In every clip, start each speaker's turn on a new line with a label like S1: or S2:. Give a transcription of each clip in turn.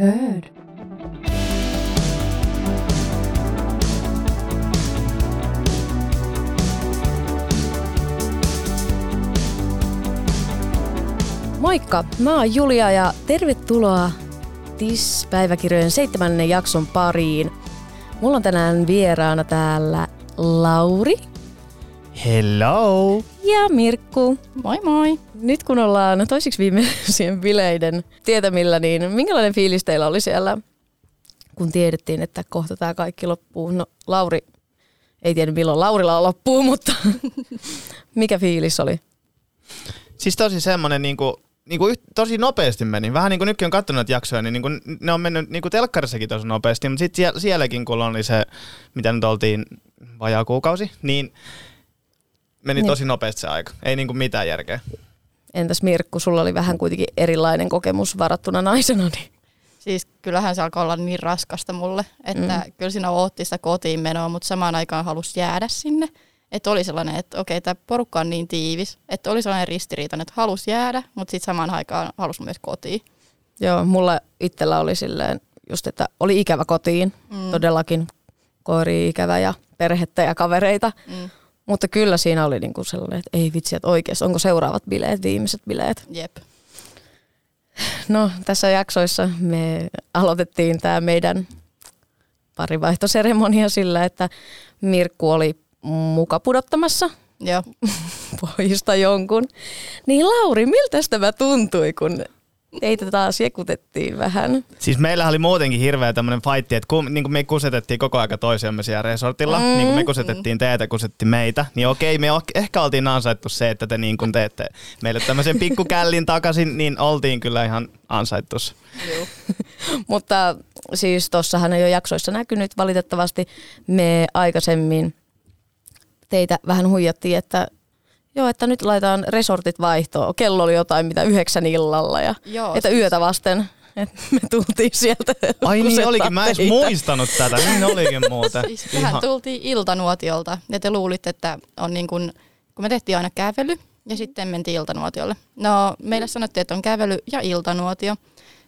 S1: Heard. Moikka, mä oon Julia ja tervetuloa TIS-päiväkirjojen seitsemännen jakson pariin. Mulla on tänään vieraana täällä Lauri
S2: Hello!
S1: Ja Mirkku.
S3: Moi moi!
S1: Nyt kun ollaan toisiksi viimeisien bileiden tietämillä, niin minkälainen fiilis teillä oli siellä, kun tiedettiin, että kohta tämä kaikki loppuu? No Lauri ei tiedä milloin Laurilla loppuu, mutta mikä fiilis oli?
S2: Siis tosi semmonen niinku, niinku yht, tosi nopeasti meni. Vähän niin kuin nytkin on katsonut näitä jaksoja, niin niinku, ne on mennyt niinku telkkarissakin tosi nopeasti, mutta sitten siellä, sielläkin, kun oli se, mitä nyt oltiin, vajaa kuukausi, niin meni
S1: Niin.
S2: tosi nopeasti se aika. Ei niinku mitään järkeä.
S1: Entäs Mirkku, sulla oli vähän kuitenkin erilainen kokemus varattuna naisena, niin
S3: Siis kyllähän se alkoi olla niin raskasta mulle, että mm. kyllä siinä ootti sitä kotiin menoa, mutta samaan aikaan halusi jäädä sinne. Että oli sellainen, että okei, tämä porukka on niin tiivis, että oli sellainen ristiriitainen, että halusi jäädä, mutta sitten samaan aikaan halusi myös kotiin.
S1: Joo, mulla itsellä oli silleen just, että oli ikävä kotiin, mm. todellakin koiri ikävä ja perhettä ja kavereita.
S3: Mm.
S1: Mutta kyllä siinä oli niinku sellainen, että ei vitsi, että oikeasti, onko seuraavat bileet, viimeiset bileet.
S3: Jep.
S1: No tässä jaksoissa me aloitettiin tämä meidän parivaihtoseremonia sillä, että Mirkku oli muka pudottamassa
S3: Joo.
S1: pojista jonkun. Niin Lauri, miltä tämä tuntui, kun teitä taas jekutettiin vähän?
S2: Siis meillä oli muutenkin hirveä tämmöinen fight, että kun, niin kuin me kusetettiin koko aika toisiamme siellä resortilla, mm, niin kuin me kusetettiin teitä, kusetettiin meitä, niin okei, me ehkä oltiin ansaittu se, että te niin kuin teette meille tämmöisen pikkukällin takaisin, niin oltiin kyllä ihan ansaittu.
S1: Mutta siis tuossahan ei ole jaksoissa näkynyt valitettavasti. Me aikaisemmin teitä vähän huijattiin, että joo, että nyt laitetaan resortit vaihtoon. Kello oli jotain mitä yhdeksän illalla ja
S3: Joo,
S1: että
S3: siis-
S1: yötä vasten. Et me tultiin sieltä.
S2: Ai niin olikin, mä en edes muistanut tätä, niin olikin muuten.
S3: Siis tähän tultiin iltanuotiolta ja te luulitte, että on niin kuin, kun me tehtiin aina kävely ja sitten mentiin iltanuotiolle. No meille sanottiin, että on kävely ja iltanuotio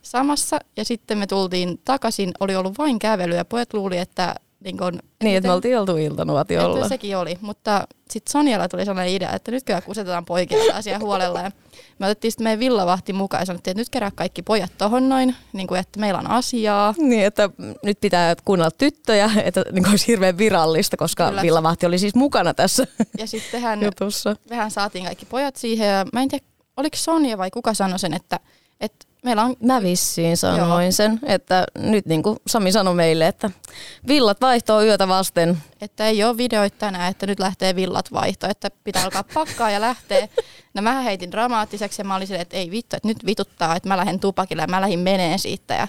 S3: samassa ja sitten me tultiin takaisin, oli ollut vain kävely ja pojat luuli, että niin kuin,
S1: Niin, että me
S3: miten-
S1: oltiin oltu iltanuotiolla.
S3: että sekin oli, mutta sitten Sonjalla tuli sellainen idea, että nyt kyllä kusetetaan poikia asiaa huolella. Ja me otettiin sitten meidän villavahti mukaan ja sanottiin, että nyt kerää kaikki pojat tohon noin, niin kuin, että meillä on asiaa.
S1: Niin, että nyt pitää kuunnella tyttöjä, että niin olisi hirveän virallista, koska
S3: Kyllä.
S1: Villavahti oli siis mukana tässä
S3: Ja sittenhän
S1: jutussa.
S3: vähän saatiin kaikki pojat siihen ja mä en tiedä, oliko Sonja vai kuka sanoi sen, että, että meillä on
S1: Mä vissiin sanoin
S3: Joo.
S1: sen, että nyt niin kuin Sami sanoi meille, että villat vaihtoo yötä vasten.
S3: että ei ole videoita tänään, että nyt lähtee villat vaihto, että pitää alkaa pakkaa ja lähtee. No mä heitin dramaattiseksi ja mä olin silleen, että ei vittu, että nyt vituttaa, että mä lähden tupakille ja mä lähdin meneen siitä. Ja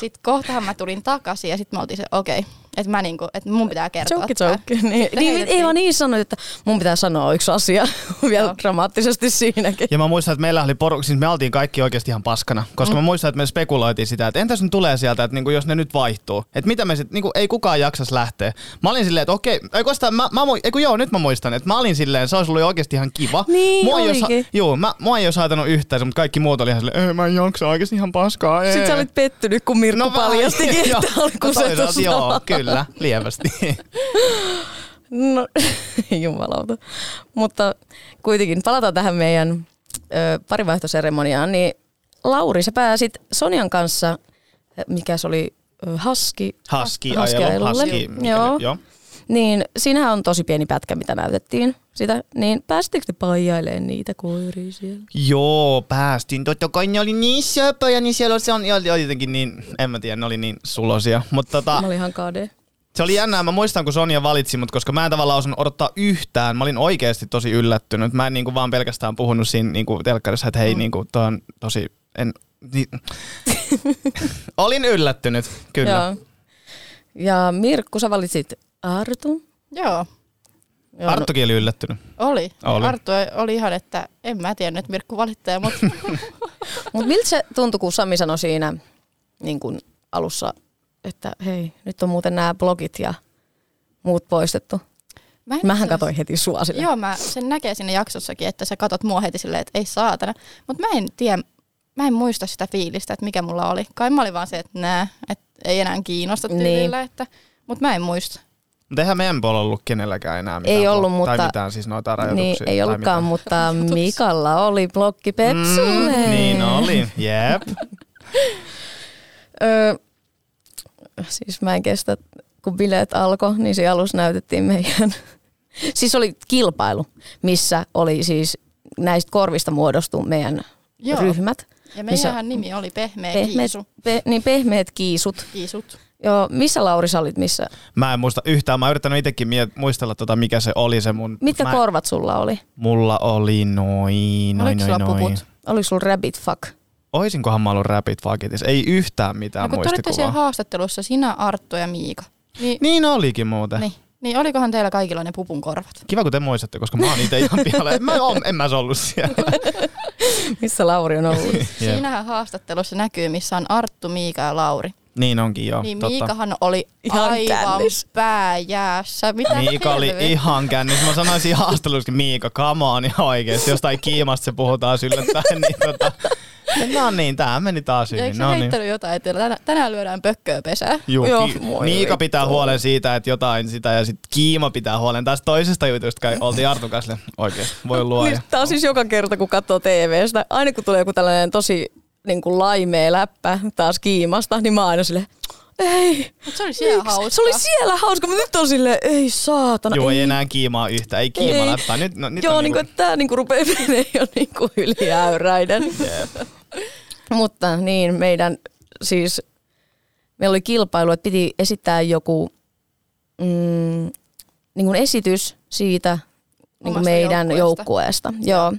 S3: sitten kohtahan mä tulin takaisin ja sitten me oltiin se, okei, okay, että mä niinku, että mun pitää kertoa.
S1: Joke, joke. Niin,
S3: Sitten
S1: niin, ei vaan niin sanoit, että mun pitää sanoa yksi asia vielä
S3: Joo.
S1: dramaattisesti siinäkin.
S2: Ja mä muistan, että meillä oli poru, siis me oltiin kaikki oikeasti ihan paskana, koska mm. mä muistan, että me spekuloitiin sitä, että entäs nyt tulee sieltä, että niinku, jos ne nyt vaihtuu, että mitä me sit, niinku, ei kukaan jaksas lähteä. Mä olin silleen, että okei, ei kostaan, mä, mä, mui- ei kun joo, nyt mä muistan, että mä olin silleen, se olisi ollut oikeasti ihan kiva.
S1: Niin
S2: mua ei
S1: olikin.
S2: joo, mä, mua ei olisi haitanut yhtään, mutta kaikki muut oli ihan silleen, ei mä en jaksa oikeasti ihan paskaa. Ei.
S1: Sitten sä olit pettynyt, kun Mirkku
S2: No
S1: paljastikin, että oli
S2: No
S1: kusetus.
S2: Joo, kyllä, lievästi.
S1: No, jumalauta. Mutta kuitenkin palataan tähän meidän ö, parivaihtoseremoniaan, niin Lauri, sä pääsit Sonjan kanssa, mikä se oli, ö, Haski,
S2: Haski
S1: Haskiajelulle.
S2: ajelu, haski, mikä
S1: Joo.
S2: joo.
S1: Niin siinähän on tosi pieni pätkä, mitä näytettiin sitä. Niin pääsittekö te paijailemaan niitä koiria siellä?
S2: Joo, päästiin. Totta kai ne oli niin söpöjä, niin siellä se on, jotenkin niin, en mä tiedä, ne oli niin sulosia. Mutta tota,
S1: Mä olin ihan kade.
S2: se oli jännää. Mä muistan, kun Sonja valitsi mut, koska mä en tavallaan osannut odottaa yhtään. Mä olin oikeasti tosi yllättynyt. Mä en niinku vaan pelkästään puhunut siinä niinku telkkarissa, että hei, mm. niinku, toi on tosi... En, niin. olin yllättynyt, kyllä.
S1: Joo. Ja Mirkku, sä valitsit Artun.
S3: Joo,
S1: Joo, no,
S2: Arttukin oli yllättynyt.
S3: oli.
S2: Oli.
S3: Arttu oli ihan, että en mä tiedä, että Mirkku valittaa, mutta
S1: Mutta miltä se tuntui, kun Sami sanoi siinä niin kun alussa, että hei, nyt on muuten nämä blogit ja muut poistettu.
S3: mä en
S1: Mähän
S3: itse
S1: katsoin heti sua sille.
S3: Joo, mä sen näkee siinä jaksossakin, että sä katot mua heti silleen, että ei saatana. Mutta mä en tiedä, mä en muista sitä fiilistä, että mikä mulla oli. Kai mä olin vaan se, että nää, että ei enää kiinnosta
S1: Niin.
S3: tyylillä, että, mutta mä en muista.
S2: Mutta eihän meidän puolella ollut kenelläkään enää mitään.
S1: Ei ollut,
S2: blok-
S1: mutta-
S2: Tai mitään siis noita rajoituksia.
S1: Niin, ei ollutkaan, mutta Mikalla oli blokki Pepsulle.
S2: Mm, niin oli, jep.
S1: Öö, siis mä en kestä, kun bileet alkoi, niin siinä alussa näytettiin meidän... siis oli kilpailu, missä oli siis näistä korvista muodostu meidän
S3: Joo.
S1: ryhmät.
S3: Ja
S1: Missä-
S3: meidänhän nimi oli Pehmeä
S1: Pehmeät,
S3: Kiisu.
S1: pe, niin pehmeät kiisut.
S3: Kiisut.
S1: Joo, missä Lauri sä olit, missä?
S2: Mä en muista yhtään. Mä oon yrittänyt itsekin miet- muistella, tota, mikä se oli se mun...
S1: Mitkä
S2: mä,
S1: korvat sulla oli?
S2: Mulla oli noin, noin,
S3: Oliko sulla
S2: noin, noin.
S3: puput?
S1: Oliko sulla rabbit fuck?
S2: Oisinkohan mä ollut Rapid Fuckitis? Ei yhtään
S3: No
S2: mitään
S3: kun te olitte siellä
S2: muistikuvaa.
S3: haastattelussa, sinä, Arttu ja Miika. Niin,
S2: Niin olikin muuten.
S3: niin, niin olikohan teillä kaikilla ne pupun korvat?
S2: Kiva kun te muistatte, koska mä oon itse ihan pihalla. En mä, oon, en mä se ollut siellä.
S1: Missä Lauri on ollut?
S3: Siinähän haastattelussa näkyy, missä on Arttu, Miika ja Lauri.
S2: Niin onkin joo.
S3: Niin
S2: totta.
S3: Miikahan oli
S1: Ihan
S3: aivan
S1: kännis.
S3: pääjäässä. Mitä
S2: Miika oli ihan kännissä. Mä sanoisin haastattelussakin, Miika, come on ihan oikeesti. Jostain kiimasta se puhutaan yllättäen. Niin tota, no niin, tää meni taas hyvin.
S3: Eikö se
S2: No niin.
S3: heittänyt jotain, että tänään, tänään lyödään pökköä pesää?
S2: Juu,
S1: Joo,
S2: ki- Miika
S1: vittu.
S2: pitää huolen siitä, että jotain sitä ja sitten Kiima pitää huolen taas toisesta jutusta, kai oltiin Artun kanssa oikeesti. Voi luoja.
S1: Niin, Tämä on siis joka kerta, kun katsoo TVstä. Aina kun tulee joku tällainen tosi niin kuin laimea läppä taas kiimasta, niin mä aina silleen, ei,
S3: Mut se oli siellä
S1: miksi?
S3: hauska.
S1: Se oli siellä hauska, mutta nyt on silleen, ei saatana.
S2: Joo, ei enää kiimaa yhtä. Ei kiima
S1: Ei.
S2: läppää. Nyt, no, nyt
S1: Joo,
S2: on
S1: niin kuin, tämä niin kuin rupeaa menee jo niin kuin yliäyräinen.
S2: Jep.
S1: Mutta niin, meidän siis, meillä oli kilpailu, että piti esittää joku mm, niin kuin esitys siitä niin kuin meidän
S3: joukkueesta.
S1: joukkueesta. Joo.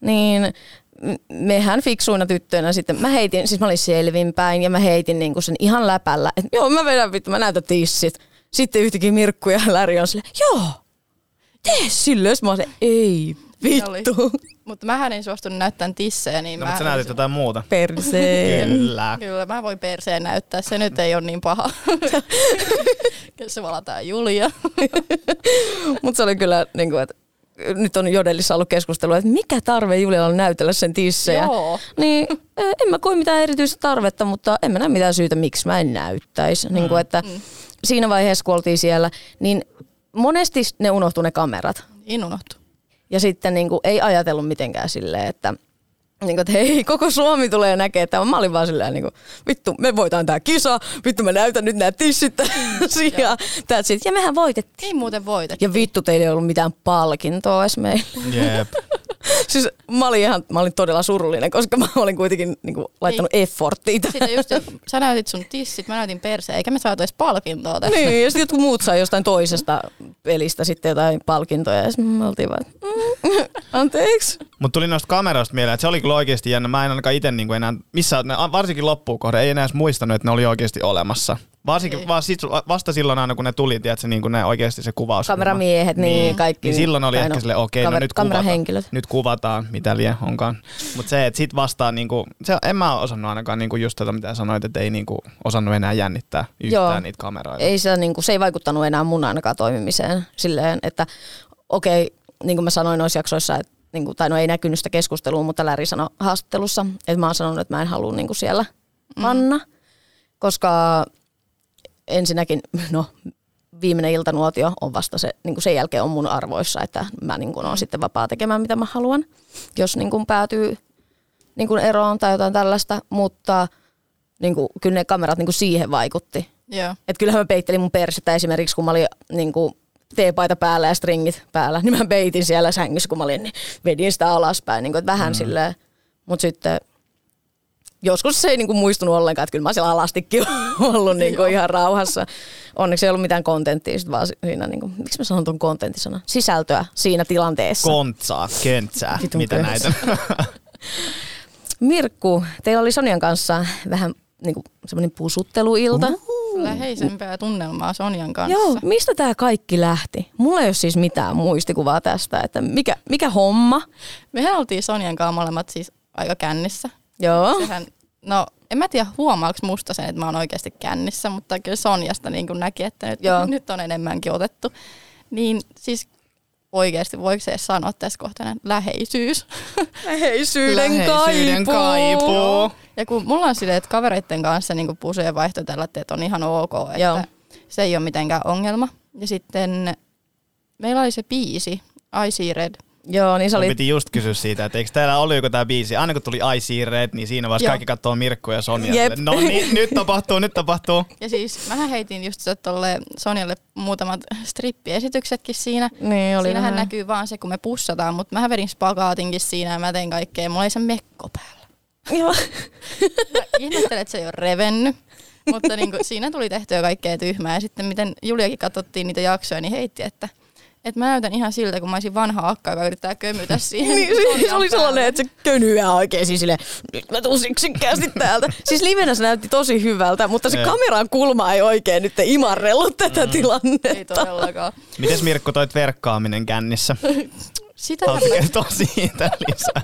S1: Niin mehän fiksuina tyttöinä sitten, mä heitin, siis mä olin selvinpäin ja mä heitin niin kuin sen ihan läpällä, että joo mä vedän vittu, mä näytän tissit. Sitten yhtäkkiä Mirkku ja Läri on silleen, joo, tee silleen. Sitten mä oon se, ei
S3: oli.
S1: vittu,
S3: Mutta mähän en suostunut näyttämään tissejä, niin
S2: No,
S3: mä...
S2: mutta sä näytit jotain muuta.
S1: perseen.
S2: Kyllä.
S3: Kyllä, mä voin perseen näyttää. Se nyt ei ole niin paha. Jos se valataan Julia.
S1: Mutta se oli kyllä, niin kuin, että nyt on Jodelissa ollut keskustelua, että mikä tarve Julialla on näytellä sen tissejä.
S3: Joo.
S1: Niin en mä koe mitään erityistä tarvetta, mutta en mä näe mitään syytä, miksi mä en näyttäisi. Niin kuin, että Siinä vaiheessa, kun oltiin siellä, niin monesti ne unohtuu ne kamerat.
S3: In unohtu.
S1: Ja sitten niin kuin, ei ajatellut mitenkään silleen, että, niin kuin, että hei, koko Suomi tulee näkemään tämän. Mä olin vaan silleen, niin kuin, vittu, me voitaan tää kisa, vittu mä näytän nyt nämä tissit ja that's it. Ja mehän voitettiin.
S3: Ei muuten voitettu.
S1: Ja vittu, teillä ei ollut mitään palkintoa edes meillä.
S2: Jep.
S1: Siis mä olin, ihan, mä olin todella surullinen, koska mä olin kuitenkin niin kuin, laittanut efforttia tähän.
S3: Sitten just, sä näytit sun tissit, mä näytin perseen, eikä me saatu edes palkintoa tästä.
S1: Niin, ja sitten jotkut muut sai jostain toisesta pelistä sitten jotain palkintoja. Ja sitten me oltiin vaan, että, mm, anteeksi.
S2: Mutta tuli noista kameroista mieleen, että se oli kyllä oikeasti jännä. Mä en ainakaan itse niinku enää, missä, varsinkin loppuun kohde, ei enää edes muistanut, että ne oli oikeasti olemassa. Varsinkin,
S3: Ei.
S2: vaan sit, vasta silloin aina, kun ne tuli, tiedätkö, niin kuin ne oikeasti se kuvaus.
S1: Kameramiehet, niin,
S2: Niin.
S1: kaikki.
S2: Niin silloin oli ehkä silleen, okei, no
S1: kamer-
S2: nyt kuvataan,
S1: Kamerahenkilöt.
S2: nyt kuvataan, mitä lie onkaan. Mutta se, että sit vastaan, niinku, se, en mä osannut ainakaan niinku just tätä, mitä sanoit, että ei niinku osannut enää jännittää yhtään
S1: Joo.
S2: niitä kameroita.
S1: Ei se, niin kuin, se ei vaikuttanut enää mun ainakaan toimimiseen silleen, että okei, niin kuin mä sanoin noissa jaksoissa, että niin kuin, tai no ei näkynyt sitä keskustelua, mutta Läri sanoi haastattelussa, että mä oon sanonut, että mä en halua niin kuin siellä panna, koska ensinnäkin, no viimeinen iltanuotio on vasta se, niin kuin sen jälkeen on mun arvoissa, että mä niin kuin, oon sitten vapaa tekemään mitä mä haluan, jos niin kuin päätyy niin kuin eroon tai jotain tällaista, mutta niin kuin, kyllä ne kamerat niin kuin siihen vaikutti.
S3: Joo.
S1: Et kyllähän mä peittelin mun persettä esimerkiksi, kun mä olin niin kuin, teepaita päällä ja stringit päällä, niin mä peitin siellä sängyssä, kun mä olin, niin vedin sitä alaspäin, niin kuin, että vähän mm. silleen. Mutta sitten joskus se ei niin kuin, muistunut ollenkaan, että kyllä mä siellä alastikin ollut niin kuin, ihan rauhassa. Onneksi ei ollut mitään kontenttia, sit vaan siinä, niin kuin, miksi mä sanon tuon kontenttisana? Sisältöä siinä tilanteessa.
S2: Kontsaa, köntsää,
S1: Vitun
S2: mitä
S1: köntsää.
S2: näitä.
S1: Mirkku, teillä oli Sonjan kanssa vähän niin kuin, semmoinen pusutteluilta.
S3: Läheisempää tunnelmaa Sonjan kanssa.
S1: Joo, mistä tämä kaikki lähti? Mulla ei ole siis mitään muistikuvaa tästä, että mikä, mikä homma.
S3: Mehän oltiin Sonjan kanssa molemmat siis aika kännissä.
S1: Joo.
S3: Sehän, no en mä tiedä huomaaks musta sen, että mä oon oikeasti kännissä, mutta kyllä Sonjasta niin kuin näki, että nyt,
S1: Joo.
S3: nyt on enemmänkin otettu. Niin siis oikeasti, voiko se edes sanoa tässä kohtaa, läheisyys.
S1: Läheisyyden,
S2: Läheisyyden kaipuu.
S3: Ja kun mulla on silleen, että kavereiden kanssa niin pusujen vaihto tällä, että on ihan ok, että
S1: Joo.
S3: se ei ole mitenkään ongelma. Ja sitten meillä oli se biisi, I See Red.
S1: Joo, niin se
S2: Oli...
S1: oli...
S2: piti just kysyä siitä, että eikö täällä ollut joku tää biisi. Aina kun tuli I See Red, niin siinä vaiheessa
S3: Joo.
S2: kaikki katsoo Mirkku ja Sonja.
S1: Jep.
S2: No niin, nyt tapahtuu, nyt tapahtuu.
S3: Ja siis mähän heitin just tolle Sonjalle muutamat strippiesityksetkin siinä.
S1: Niin oli
S3: Siinähän
S1: vähän.
S3: näkyy vaan se, kun me pussataan, mutta mä vedin spagaatinkin siinä ja mä tein kaikkea. Mulla oli se mekko päällä.
S1: Joo.
S3: Mä ihmettelen, että se ei ole revennyt. Mutta niin kuin, siinä tuli tehtyä kaikkea tyhmää. Ja sitten miten Juliakin katsottiin niitä jaksoja, niin heitti, että, että mä näytän ihan siltä, kun mä olisin vanha akka, joka yrittää kömytä siihen.
S1: Niin, siis se oli sellainen, että se könyää oikein siis silleen, nyt mä tuun siksikkäästi täältä. Siis livenä se näytti tosi hyvältä, mutta se kameran kulma ei oikein nyt imarrellut tätä
S2: Mm.
S1: tilannetta.
S3: Ei todellakaan.
S2: Mites Mirkku toit verkkaaminen kännissä?
S3: Sitä
S2: Haluatko kertoa siitä lisää?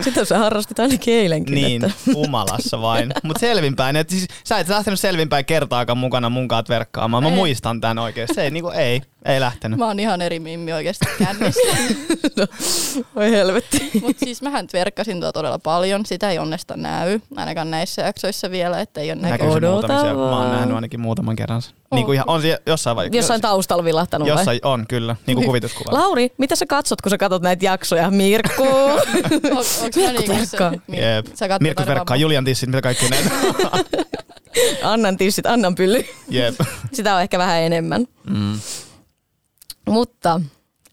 S1: Sitä sä harrastit ainakin eilenkin.
S2: Niin,
S1: Että.
S2: humalassa vain. Mutta selvinpäin. Et siis, sä et lähtenyt selvinpäin kertaakaan mukana munkaan verkkaamaan. Mä
S3: Ei.
S2: muistan tän oikein. Se ei, niinku, ei, ei lähtenyt.
S3: Mä oon ihan eri mimmi oikeasti kännissä.
S1: no, voi helvetti.
S3: Mutta siis mähän tverkkasin tuo todella paljon. Sitä ei onnesta näy, ainakaan näissä jaksoissa vielä, että ei ole näkynyt.
S2: Näkyy
S1: Odota.
S2: Mä oon nähnyt ainakin muutaman kerran. sen. Niin kuin ihan, on se jossain vai?
S1: Jossain taustalla vilahtanut vai?
S2: Jossain on, kyllä. Niin kuin kuvituskuvalla.
S1: Lauri, mitä sä katsot, kun sä katsot näitä jaksoja? Mirkku.
S3: On,
S1: Mirkku
S3: niinku sä katsot
S2: Mirkku
S3: vaan-
S2: Julian tissit, mitä kaikki näitä.
S1: annan tissit, annan pylly.
S2: Jep.
S1: Sitä on ehkä vähän enemmän.
S2: Mm.
S1: Mutta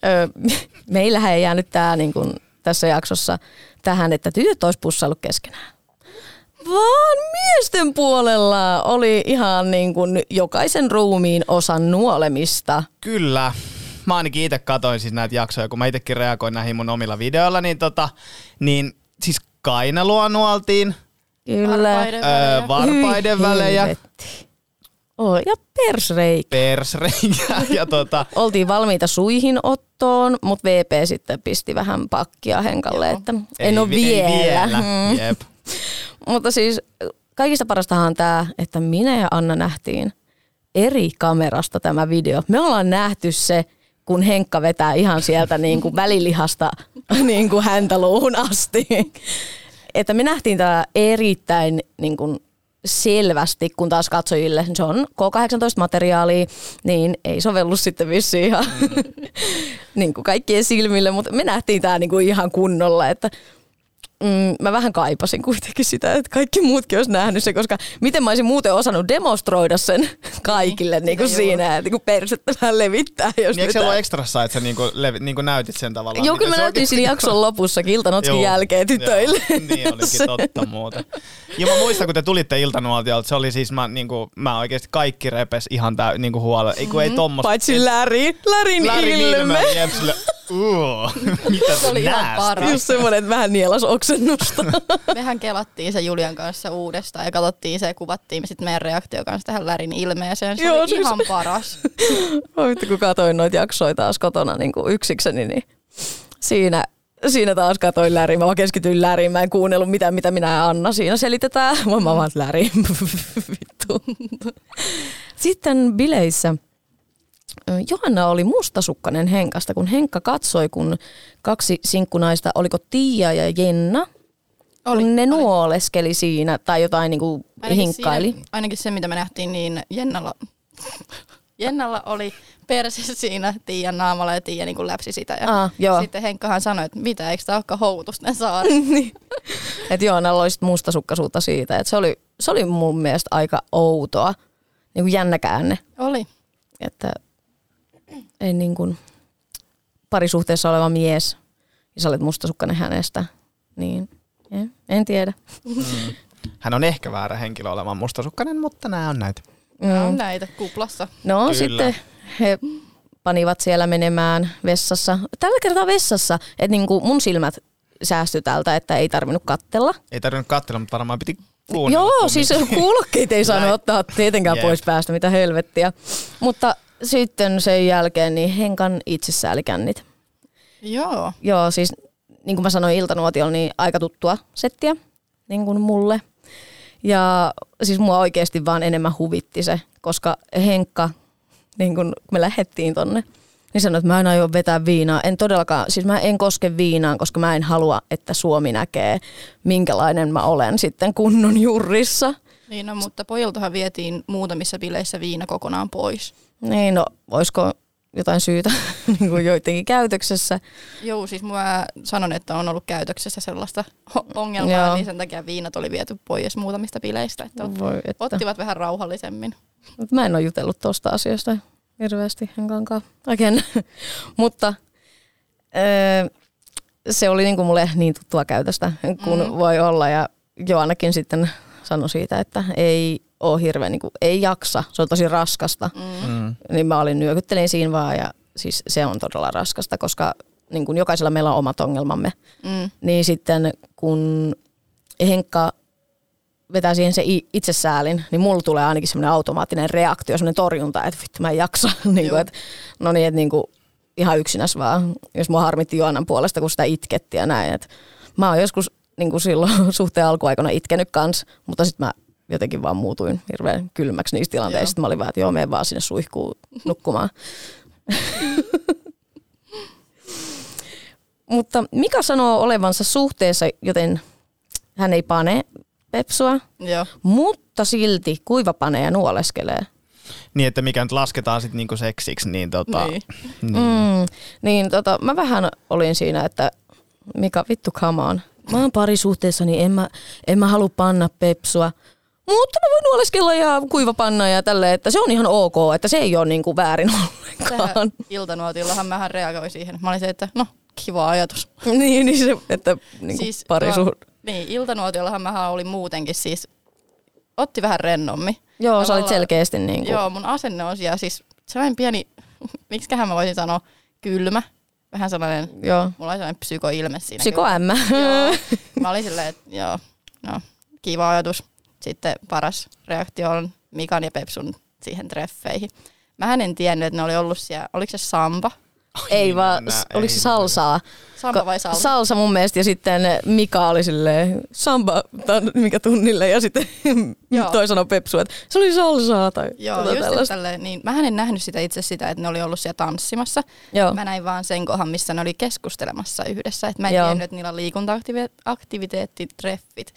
S1: ö, meillähän ei jäänyt tää niin kuin tässä jaksossa tähän, että tytöt olisi pussaillut keskenään. Vaan miesten puolella oli ihan niin kuin jokaisen ruumiin osan nuolemista.
S2: Kyllä. Mä ainakin itse katoin siis näitä jaksoja, kun mä itsekin reagoin näihin mun omilla videoilla, niin, tota, niin siis kainalua nuoltiin,
S1: Kyllä.
S3: Varpaiden
S2: öö,
S3: välejä.
S2: varpaiden
S1: Hyi
S2: välejä.
S1: Oh, ja persreikä.
S2: persreikä ja tota,
S1: Oltiin valmiita suihin ottoon, mutta VP sitten pisti vähän pakkia Henkalle,
S3: Joo.
S1: että
S2: ei,
S1: en ole
S2: vi-
S1: vielä.
S2: Ei vielä.
S1: Mm.
S2: Jep.
S1: Mutta siis kaikista parastahan on tämä, että minä ja Anna nähtiin eri kamerasta tämä video. Me ollaan nähty se, kun Henkka vetää ihan sieltä niin kuin välilihasta niin kuin häntä luuhun asti. Että me nähtiin tämä erittäin niin kuin selvästi, kun taas katsojille se on K18-materiaalia, niin ei sovellu sitten vissiin ihan niin kuin kaikkien silmille, mutta me nähtiin tämä niin kuin ihan kunnolla, että mm, mä vähän kaipasin kuitenkin sitä, että kaikki muutkin olisi nähnyt se, koska miten mä olisin muuten osannut demonstroida sen kaikille niin kuin
S3: sitä
S1: siinä, että kun persettä vähän levittää. Jos
S2: Niin eikö se ollut ekstrassa, että sä niinku, levi, niinku näytit sen tavallaan?
S1: Joo, kyllä mä näytin siinä jakson lopussa Iltanotskin
S2: Joo,
S1: jälkeen tytöille.
S2: Joo, niin olikin totta muuta. Ja mä muistan, kun te tulitte iltanuotiolta, se oli siis, mä, niinku, mä oikeasti kaikki repes ihan tää, niinku huolella. Ei, kun ei tommosta.
S1: Paitsi Läri, Lärin,
S2: Lärin
S1: ilme.
S2: ilme. Mitä
S3: Se oli ihan
S2: näästi.
S3: paras.
S1: Just semmoinen, että vähän nielas oksennusta.
S3: Mehän kelattiin se Julian kanssa uudestaan ja katsottiin se ja kuvattiin sitten meidän reaktio kanssa tähän Lärin ilmeeseen. Se
S1: Joo,
S3: oli
S1: siis-
S3: ihan paras.
S1: Oi vittu, kun katsoin noita jaksoja taas kotona niin kuin yksikseni, niin siinä, siinä taas katsoin Läriin. Mä vaan keskityin Läriin. Mä en kuunnellut mitään, mitä minä ja Anna siinä selitetään. Vaan mä vaan Läriin. Vittu. Sitten bileissä Johanna oli mustasukkainen Henkasta, kun Henkka katsoi, kun kaksi sinkkunaista, oliko Tiia ja Jenna,
S3: Oli,
S1: ne
S3: oli.
S1: nuoleskeli siinä tai jotain niin kuin hinkkaili.
S3: Siinä, ainakin se, mitä me nähtiin, niin Jennalla, Jennalla oli perse siinä Tiian naamalla ja Tiia niin läpsi sitä. Ja
S1: Aa, joo.
S3: sitten Henkkahan sanoi, että mitä, eikö tämä olekaan houkutusten saari?
S1: Että Joonalla oli sit mustasukkaisuutta siitä. Että se, oli, se oli mun mielestä aika outoa, niin kuin jännä käänne.
S3: oli.
S1: Että niin kuin parisuhteessa oleva mies ja sä olet mustasukkainen hänestä, niin en, en tiedä.
S2: Hän on ehkä väärä henkilö olemaan mustasukkainen, mutta nämä on näitä.
S3: Mm.
S1: Mm.
S3: näitä kuplassa.
S1: No
S2: Kyllä.
S1: sitten he panivat siellä menemään vessassa. Tällä kertaa vessassa, että niin kuin mun silmät säästyi tältä, että ei tarvinnut kattella.
S2: Ei tarvinnut katsella, mutta varmaan piti kuunnella.
S1: Joo,
S2: kumminkin.
S1: siis kuulokkeita ei saanut ottaa tietenkään
S2: Jep.
S1: pois päästä, mitä helvettiä. Mutta sitten sen jälkeen niin Henkan itsesäälikännit.
S3: Joo.
S1: Joo, siis niin kuin mä sanoin iltanuotiolla, niin aika tuttua settiä niin kuin mulle. Ja siis mua oikeasti vaan enemmän huvitti se, koska Henkka, niin kun me lähdettiin tonne niin sanoin, että mä en aio vetää viinaa. En todellakaan, siis mä en koske viinaan, koska mä en halua, että Suomi näkee, minkälainen mä olen sitten kunnon jurrissa.
S3: Niin, no, mutta pojiltahan vietiin muutamissa bileissä viina kokonaan pois.
S1: Niin, no voisiko jotain syytä niin kuin joidenkin käytöksessä.
S3: Joo, siis mä sanon, että on ollut käytöksessä sellaista ongelmaa, Joo. niin sen takia viinat oli viety pois muutamista bileistä. Että Voi, että. Ottivat vähän rauhallisemmin.
S1: Mä en ole jutellut tuosta asiasta hirveästi Henkankaan. Mutta öö, se oli niin kuin mulle niin tuttua käytöstä kuin mm. voi olla. Ja Joanakin sitten sanoi siitä, että ei ole hirveän, niin kuin, ei jaksa, se on tosi raskasta. Mm. mm. Niin mä olin nyökyttelin siinä vaan ja siis se on todella raskasta, koska niin kuin jokaisella meillä on omat ongelmamme. Mm. Niin sitten kun Henkka vetää siihen se itsesäälin, niin mulla tulee ainakin semmoinen automaattinen reaktio, semmoinen torjunta, että vittu mä en jaksa. niin kuin, että, no niin, että niin kuin, ihan yksinäs vaan, jos mua harmitti Joanan puolesta, kun sitä itketti ja näin. Että mä oon joskus niin kuin silloin suhteen alkuaikana itkenyt kans, mutta sitten mä jotenkin vaan muutuin hirveän kylmäksi niistä tilanteista. Sitten mä olin vaan, että joo, menen vaan sinne suihkuun nukkumaan. Mutta Mika sanoo olevansa suhteessa, joten hän ei pane pepsua,
S3: Joo.
S1: mutta silti kuivapanee ja nuoleskelee.
S2: Niin, että mikä nyt lasketaan sitten niinku seksiksi, niin tota... Niin.
S1: Niin, mm, niin tota, mä vähän olin siinä, että Mika, vittu come on. Mä oon parisuhteessa, niin en mä, en mä halua panna pepsua. Mutta mä voin nuoleskella ja kuivapanna ja tälle, että se on ihan ok, että se ei ole niinku väärin ollenkaan.
S3: iltanuotillahan mähän reagoin siihen. Mä olin se, että no, kiva ajatus.
S1: niin, niin se, että niinku siis, parisuhteessa
S3: niin, iltanuotiollahan mä olin muutenkin siis, otti vähän rennommi.
S1: Joo, sä olit selkeästi niin kuin...
S3: Joo, mun asenne on siellä siis sellainen pieni, miksiköhän mä voisin sanoa, kylmä. Vähän sellainen, joo. mulla oli sellainen psykoilme siinä.
S1: Psykoämmä.
S3: Joo, mä olin silleen, että joo, no, kiva ajatus. Sitten paras reaktio on Mikan ja Pepsun siihen treffeihin. Mä en tiennyt, että ne oli ollut siellä, oliko se Samba?
S1: Ei vaan, nää, oliko se salsaa?
S3: Samba vai salsa?
S1: Salsa mun mielestä ja sitten Mika oli silleen samba, mikä tunnille ja sitten toi sanoi Pepsu, että se oli salsaa tai
S3: Joo, tota just tälleen, niin mä en nähnyt sitä itse sitä, että ne oli ollut siellä tanssimassa. Joo. Mä näin vaan sen kohan, missä ne oli keskustelemassa yhdessä. Että mä en tiennyt, että niillä on liikunta-aktiviteettitreffit.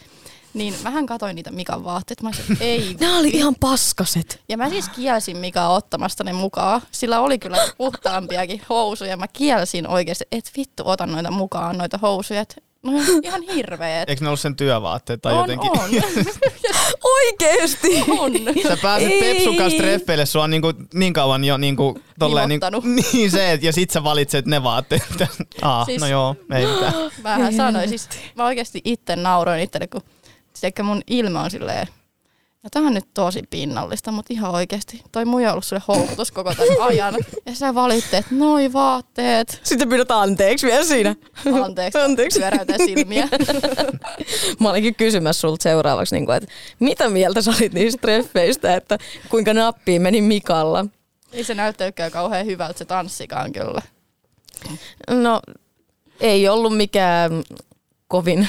S3: Niin vähän katoin niitä Mikan vaatteet. Mä olisin, ei.
S1: Nämä oli ihan paskaset.
S3: Ja mä siis kielsin Mikaa ottamasta ne mukaan. Sillä oli kyllä puhtaampiakin housuja. Mä kielsin oikeasti, että vittu otan noita mukaan, noita housuja. Et No ihan hirveet.
S2: Eikö ne ollut sen työvaatteet tai
S3: on,
S2: jotenkin?
S3: On,
S1: Oikeesti?
S3: On.
S2: Sä pääset Ei. Pepsun kanssa treffeille, sua on niinku, niin kauan jo niinku, tolleen, niin, niin se, ja sit sä valitset ne vaatteet. ah, siis, no joo, ei mitään.
S3: Vähän sanoin, siis mä oikeasti itse nauroin itselle, kun Sekä mun ilme on silleen, ja tämä on nyt tosi pinnallista, mutta ihan oikeasti. Toi muija on ollut sulle houkutus koko tämän ajan. Ja sä valitteet noi vaatteet.
S1: Sitten pyydät anteeksi vielä siinä.
S3: Anteeksi. anteeksi. Silmiä.
S1: Mä olinkin kysymässä sulta seuraavaksi, niin kuin, että mitä mieltä sä olit niistä treffeistä, että kuinka nappiin meni Mikalla?
S3: Ei se näyttäykään kauhean hyvältä se tanssikaan kyllä.
S1: No, ei ollut mikään kovin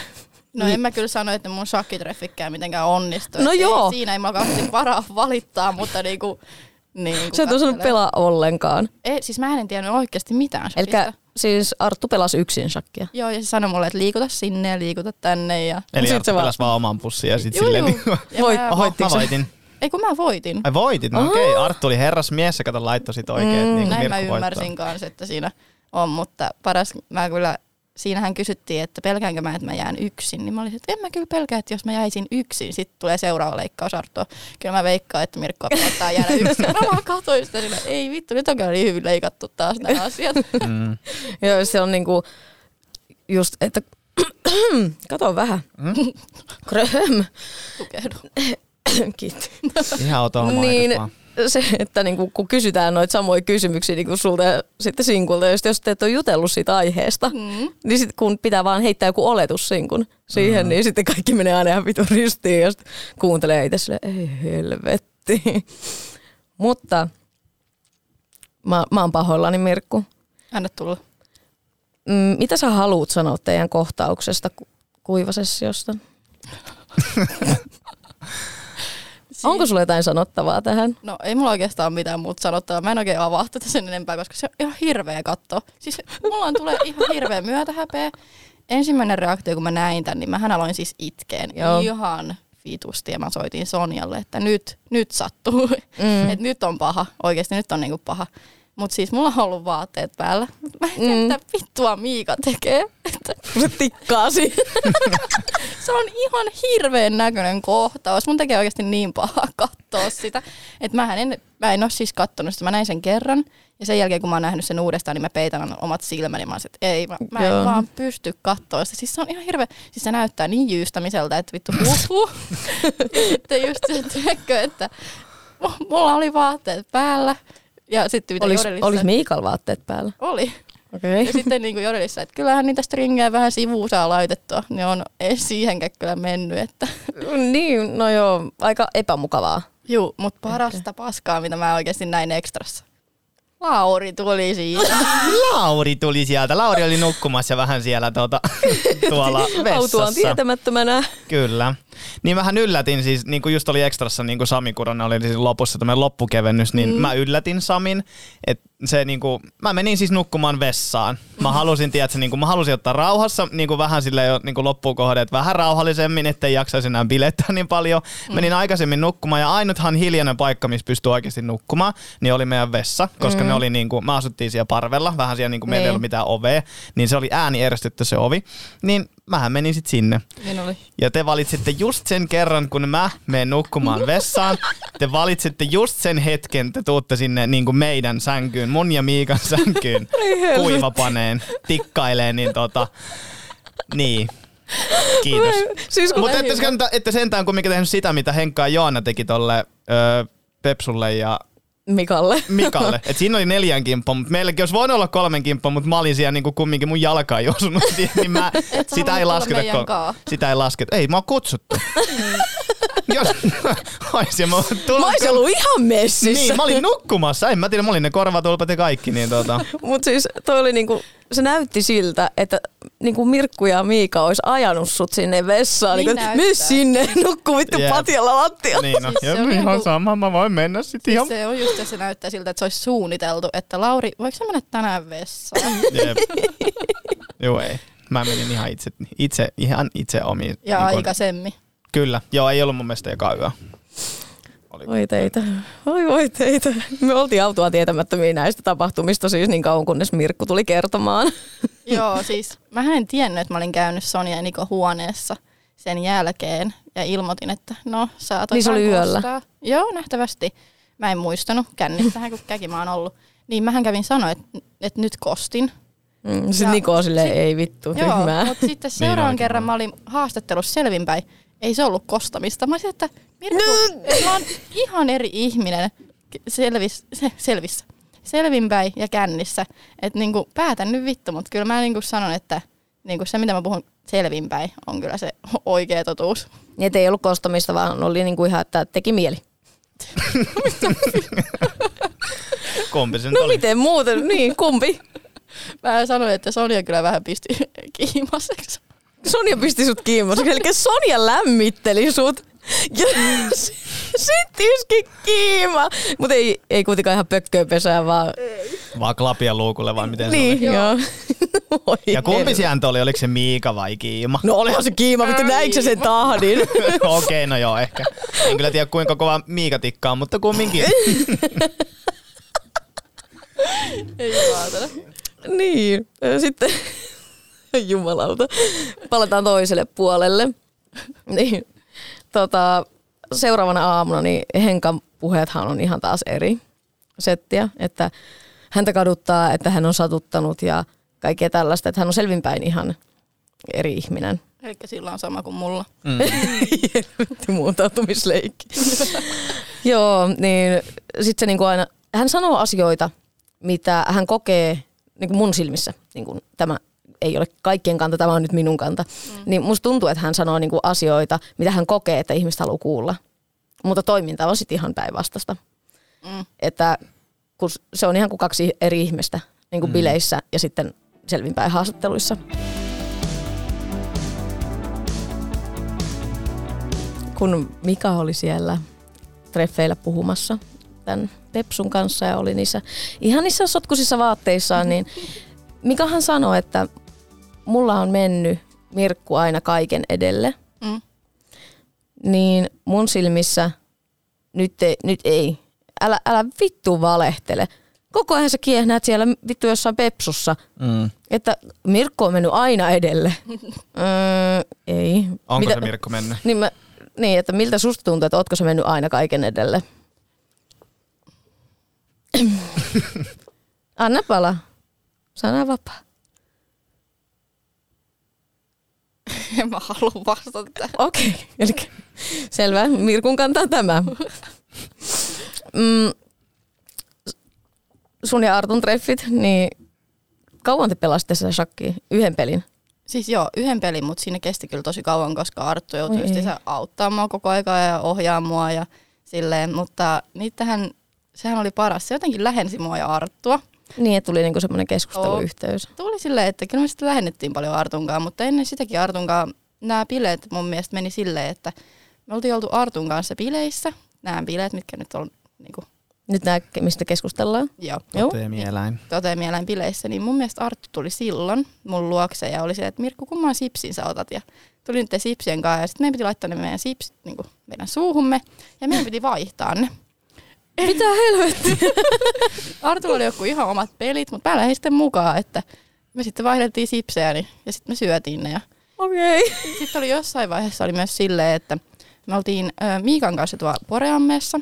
S3: No niin. en mä kyllä sano, että mun shakkitreffikkään mitenkään onnistu.
S1: No joo.
S3: Siinä ei mä kauheasti varaa valittaa, mutta niinku... Niin,
S1: Sä et osannut pelaa ollenkaan.
S3: Ei, siis mä en tiennyt oikeasti mitään
S1: shakista. Eli siis Arttu pelasi yksin shakkia.
S3: Joo, ja se sanoi mulle, että liikuta sinne ja liikuta tänne. Ja...
S2: Eli Arttu pelasi vaan oman pussin ja sitten silleen... Niin...
S1: Voit, mä, mä
S2: voitin.
S3: Ei kun mä voitin.
S2: Ai voitit, no okei. Okay. Arttu oli herrasmies ja kato laittoi sit oikein. Mm, niin
S3: näin mä ymmärsin kanssa, että siinä on, mutta paras mä kyllä siinähän kysyttiin, että pelkäänkö mä, että mä jään yksin. Niin mä olisin, että en mä kyllä pelkää, että jos mä jäisin yksin, sitten tulee seuraava leikkaus Arto. Kyllä mä veikkaan, että Mirkko ottaa jäädä yksin. Mä vaan katsoin sitä sillä, ei vittu, nyt on kyllä niin hyvin leikattu taas nämä asiat. Mm.
S1: Joo, se on niinku just, että kato vähän. Mm? Kröhm.
S3: Tukehdu.
S1: Kiitos.
S2: Ihan oto niin,
S1: se, että niinku, kun kysytään noita samoja kysymyksiä niinku sulta ja sitten sinkulta, jos, jos te et ole jutellut siitä aiheesta, mm. niin sitten kun pitää vaan heittää joku oletus sinkun siihen, mm. niin sitten kaikki menee aina ihan vitun ristiin ja kuuntelee itse sille, ei helvetti. Mutta mä, mä oon pahoillani Mirkku.
S3: Anna tulla.
S1: Mm, mitä sä haluat sanoa teidän kohtauksesta ku- kuivasessiosta? Onko sulla jotain sanottavaa tähän?
S3: No ei mulla oikeastaan mitään muuta sanottavaa. Mä en oikein avaa tätä sen enempää, koska se on ihan hirveä katto. Siis mulla on tulee ihan hirveä myötähäpeä. Ensimmäinen reaktio, kun mä näin tämän, niin mähän aloin siis itkeen.
S1: Joo.
S3: Ihan vitusti ja mä soitin Sonjalle, että nyt, nyt sattuu.
S1: Mm.
S3: että nyt on paha. Oikeasti nyt on niinku paha. Mutta siis mulla on ollut vaatteet päällä. Mä en tiedä,
S1: Mm.
S3: mitä vittua Miika tekee. Että
S1: Se tikkaasi.
S3: se on ihan hirveän näköinen kohtaus. Mun tekee oikeasti niin pahaa katsoa sitä. Että mä en, mä en ole siis kattonut sitä. Mä näin sen kerran. Ja sen jälkeen, kun mä oon nähnyt sen uudestaan, niin mä peitän omat silmäni. Mä että ei, mä, mä en
S1: Joo.
S3: vaan pysty katsoa sitä. Siis se on ihan hirveä. Siis se näyttää niin jyystämiseltä, että vittu huhu. ja sitten just se, että mu- mulla oli vaatteet päällä. Ja sitten mitä
S1: Olis,
S3: Jodelissa...
S1: olis Miikal vaatteet päällä?
S3: Oli.
S1: Okei.
S3: Ja sitten niin kuin Jodelissa, että kyllähän niitä stringejä vähän sivuun saa laitettua. Ne on ei siihenkään kyllä mennyt. Että.
S1: Niin, no joo, aika epämukavaa.
S3: Juu, mutta parasta paskaa, mitä mä oikeasti näin ekstrassa. Lauri tuli siitä.
S2: Lauri tuli sieltä. Lauri oli nukkumassa vähän siellä tuota, tuolla
S1: Autuaan
S2: vessassa.
S1: tietämättömänä.
S2: Kyllä. Niin vähän yllätin siis, niin kuin just oli ekstrassa, niin kuin Sami Kuronen oli siis lopussa tämmöinen loppukevennys, niin mm. mä yllätin Samin, että se niin kuin, mä menin siis nukkumaan vessaan. Mä halusin, tiedätkö, niin kuin, mä halusin ottaa rauhassa niin kuin vähän sille jo niin kuin loppuun kohde, että vähän rauhallisemmin, ettei jaksaisi enää bilettää niin paljon. Menin aikaisemmin nukkumaan ja ainuthan hiljainen paikka, missä pystyi oikeasti nukkumaan, niin oli meidän vessa, koska mm. ne oli niin kuin, mä asuttiin siellä parvella, vähän siellä niin kuin meillä ei
S1: Niin.
S2: ollut mitään ovea, niin se oli ääni eristetty se ovi. Niin mähän menin sitten sinne.
S3: niin oli.
S2: Ja te valitsitte just sen kerran, kun mä menen nukkumaan vessaan. Te valitsitte just sen hetken, te tuutte sinne niin kuin meidän sänkyyn, mun ja Miikan sänkyyn, kuivapaneen, tikkailee, niin tota, niin. Kiitos.
S1: Siis
S2: Mutta ette, ette sentään kumminkin tehnyt sitä, mitä Henkka ja Joana teki tolle öö, Pepsulle ja
S1: Mikalle.
S2: Mikalle. Et siinä oli neljän kimppa, mutta meilläkin olisi voinut olla kolmen kimppa, mutta mä olin siellä niinku kumminkin mun jalka ei osunut siihen, niin mä,
S3: Et
S2: sitä ei lasketa. ko-
S3: kaa.
S2: sitä ei lasketa. Ei, mä oon kutsuttu. Jos ois, mä, tulla,
S1: Mä ois ollut ihan messissä.
S2: Niin, mä olin nukkumassa. En mä tiedä, mä olin ne korvatulpat ja kaikki. Niin tota.
S1: Mut siis toi oli niinku, se näytti siltä, että niinku Mirkku ja Miika ois ajanut sut sinne vessaan.
S3: Niin
S1: Niinku,
S3: näyttää.
S1: mene sinne, nukku vittu
S2: Jep.
S1: patjalla lattialla.
S2: Niin, no.
S3: Siis se
S2: ja
S3: oli
S2: ihan
S3: niinku-
S2: sama, mä voin mennä sitten ihan.
S3: Se on just, että se näyttää siltä, että se olisi suunniteltu, että Lauri, voiko sä mennä tänään vessaan?
S2: Jep. Joo, ei. Mä menin ihan itse, itse ihan itse omiin.
S3: Ja
S2: niin kun-
S3: aikaisemmin.
S2: Kyllä. Joo, ei ollut mun mielestä joka yö. Oli.
S1: Voi teitä, voi voi teitä. Me oltiin autua tietämättömiä näistä tapahtumista siis niin kauan, kunnes Mirkku tuli kertomaan.
S3: Joo, siis mä en tiennyt, että mä olin käynyt Sonja ja Niko huoneessa sen jälkeen ja ilmoitin, että no saat
S1: Niin se oli yöllä?
S3: kostaa. Joo, nähtävästi. Mä en muistanut kännissähän, kun käki mä oon ollut. Niin mähän kävin sanoa, että, että nyt kostin.
S1: Mm, Sitten
S3: Ja
S1: Niko silleen,
S3: sit-
S1: ei vittu,
S3: Joo,
S1: tyhmää.
S3: mutta sitten seuraavan
S2: oikein
S3: kerran
S2: on.
S3: mä olin haastattelussa selvinpäin. Ei se ollut kostamista. Mä olisin, että Mirko, että mä oon ihan eri ihminen selvis, se, selvissä. Selvinpäin ja kännissä. Että niinku, päätän nyt vittu, mutta kyllä mä niinku sanon, että niinku se mitä mä puhun selvinpäin on kyllä se oikea totuus.
S1: Et ei ollut kostamista, vaan oli niinku ihan, että teki mieli.
S2: Kumpi se nyt
S1: No
S2: oli?
S1: miten muuten, niin kumpi?
S3: Mä sanoin, että Sonja kyllä vähän pisti kiimaseksi.
S1: Sonja pisti sut kiinni, eli Sonja lämmitteli sut. Ja sitten iski kiima. Mutta ei, ei kuitenkaan ihan pökköä pesää, vaan...
S2: Vaan klapia luukulle vai miten
S1: Niin,
S2: se oli?
S1: joo. Voi
S2: Ja kumpi sieltä oli? Oliko se Miika vai Kiima?
S1: No olihan se kiima, vittu näikö sä sen tahdin?
S2: Okei, okay, no joo, ehkä. En kyllä tiedä kuinka kova Miika tikkaa, mutta kumminkin.
S3: Ei vaatana.
S1: niin, sitten jumalauta. Palataan toiselle puolelle. Niin, tota, seuraavana aamuna niin Henkan puheethan on ihan taas eri settiä, että häntä kaduttaa, että hän on satuttanut ja kaikkea tällaista, että hän on selvinpäin ihan eri ihminen.
S3: Eli sillä on sama kuin mulla.
S2: Mm.
S1: Muuntautumisleikki. Joo, niin sitten se niinku aina, hän sanoo asioita, mitä hän kokee niinku mun silmissä. Niinku tämä ei ole kaikkien kanta, tämä on nyt minun kanta. Mm. Niin musta tuntuu, että hän sanoo niinku asioita, mitä hän kokee, että ihmiset haluaa kuulla. Mutta toiminta on sitten ihan päinvastaista.
S3: Mm.
S1: Että kun se on ihan kuin kaksi eri ihmistä niin kuin mm. bileissä ja sitten selvinpäin haastatteluissa. Kun Mika oli siellä treffeillä puhumassa tämän Pepsun kanssa ja oli niissä ihan niissä sotkusissa vaatteissaan, niin Mikahan sanoi, että mulla on mennyt Mirkku aina kaiken edelle.
S3: Mm.
S1: Niin mun silmissä nyt ei, nyt ei. Älä, älä vittu valehtele. Koko ajan sä kiehnät siellä vittu jossain pepsussa.
S2: Mm.
S1: Että Mirkku on mennyt aina edelle. öö, ei.
S2: Onko
S1: Mitä-
S2: se Mirkko mennyt?
S1: Niin, mä, niin, että miltä susta tuntuu, että ootko sä mennyt aina kaiken edelle? Anna pala. Sana vapaa.
S3: En mä halua vastata tähän.
S1: Okei, okay. eli selvä. Mirkun kantaa tämä. Mm, sun ja Artun treffit, niin kauan te pelasitte sitä shakkia? Yhden pelin?
S3: Siis joo, yhden pelin, mutta siinä kesti kyllä tosi kauan, koska Arttu joutui justiinsa auttaa mua koko aikaa ja ohjaa mua ja silleen, mutta niitähän, sehän oli paras. Se jotenkin lähensi mua ja Arttua.
S1: Niin, että tuli niinku semmoinen keskusteluyhteys.
S3: Tuli silleen, että kyllä me sitten lähennettiin paljon Artunkaan, mutta ennen sitäkin Artunkaan nämä bileet mun mielestä meni silleen, että me oltiin oltu Artun kanssa bileissä, nämä bileet, mitkä nyt on niinku,
S1: Nyt nämä, mistä keskustellaan.
S3: joo,
S1: Joo.
S2: Toteemieläin.
S3: toteamieläin bileissä, niin mun mielestä Arttu tuli silloin mun luokse ja oli se, että Mirkku, kumman sipsin sä otat? Ja tuli nyt sipsien kanssa ja sitten meidän piti laittaa ne meidän sipsit niin meidän suuhumme ja meidän piti vaihtaa ne.
S1: Mitä helvettiä?
S3: Artulla oli joku ihan omat pelit, mutta mä lähdin sitten mukaan, että me sitten vaihdettiin sipsejä niin, ja sitten me syötiin ne. Ja
S1: Okei. Okay.
S3: sitten oli jossain vaiheessa oli myös silleen, että me oltiin ö, Miikan kanssa tuolla Poreammeessa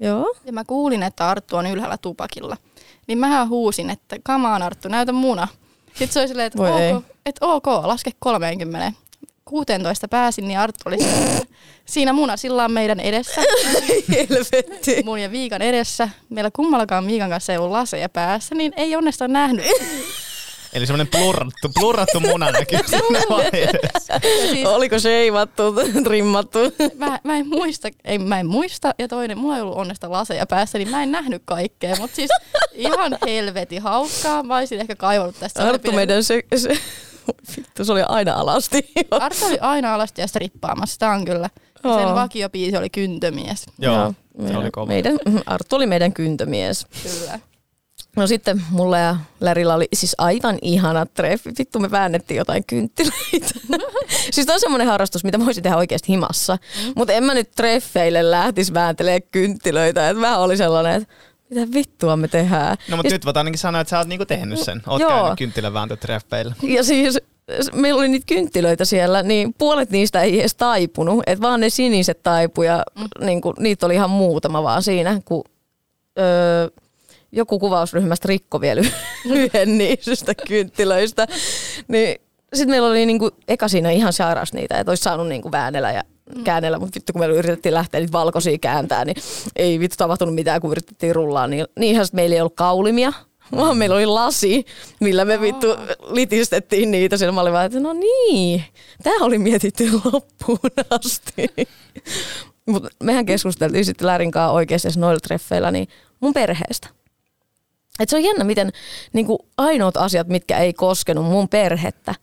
S1: Joo.
S3: ja mä kuulin, että Arttu on ylhäällä tupakilla. Niin mä huusin, että kamaan Arttu, näytä muna. Sitten se oli silleen, että
S1: Voi ei.
S3: ok, että ok, laske 30. 16 pääsin, niin Arttu oli siinä- munasillaan meidän edessä,
S1: Helvetti.
S3: mun ja Viikan edessä. Meillä kummallakaan Viikan kanssa ei ollut laseja päässä, niin ei onnesto nähnyt.
S2: Eli semmoinen plurrattu, plurrattu muna näkyy
S3: siis,
S1: Oliko sheivattu, trimmattu?
S3: mä, mä, en muista, ei, mä en muista, ja toinen, mulla ei ollut onnesta laseja päässä, niin mä en nähnyt kaikkea, mutta siis ihan helveti hauskaa. Mä olisin ehkä kaivannut tästä.
S1: Arttu meidän se, se vittu, se oli aina alasti.
S3: Arttu oli aina alasti ja strippaamassa, tämä on kyllä. Ja sen
S1: Oo.
S3: vakiobiisi oli Kyntömies,
S2: Joo, se
S1: meidän,
S2: oli kova.
S1: Meidän, Arttu oli meidän kyntömies.
S3: kyllä.
S1: No sitten mulla ja Lärillä oli siis aivan ihana treffi. Vittu me väännettiin jotain kynttilöitä. siis tämä on semmoinen harrastus, mitä mä voisin tehdä oikeasti himassa. Mm. Mutta en mä nyt treffeille lähtisi vääntelemään kynttilöitä. Et mä olin sellainen, että mitä vittua me tehdään.
S2: No mutta
S1: ja,
S2: nyt voit ainakin sanoa, että sä oot niinku tehnyt sen. Oot
S1: Joo.
S2: käynyt kynttilänvääntötreffeillä.
S1: ja siis meillä oli niitä kynttilöitä siellä, niin puolet niistä ei edes taipunut. Että vaan ne siniset taipu ja mm. niin kuin, niitä oli ihan muutama vaan siinä, kun öö, joku kuvausryhmästä rikko vielä yhden niistä kynttilöistä. Niin sitten meillä oli niinku eka siinä ihan sairas niitä, että olisi saanut niinku väännellä ja käännellä, mutta vittu kun me yritettiin lähteä niitä valkoisia kääntää, niin ei vittu tapahtunut mitään, kun yritettiin rullaa. Niin, niinhän meillä ei ollut kaulimia, vaan meillä oli lasi, millä me vittu litistettiin niitä. Siellä mä olin vaan, että no niin, tämä oli mietitty loppuun asti. Mutta mehän keskusteltiin sitten Lärin kanssa oikeasti noilla treffeillä niin mun perheestä. Et se on jännä, miten niin ainoat asiat, mitkä ei koskenut mun perhettä.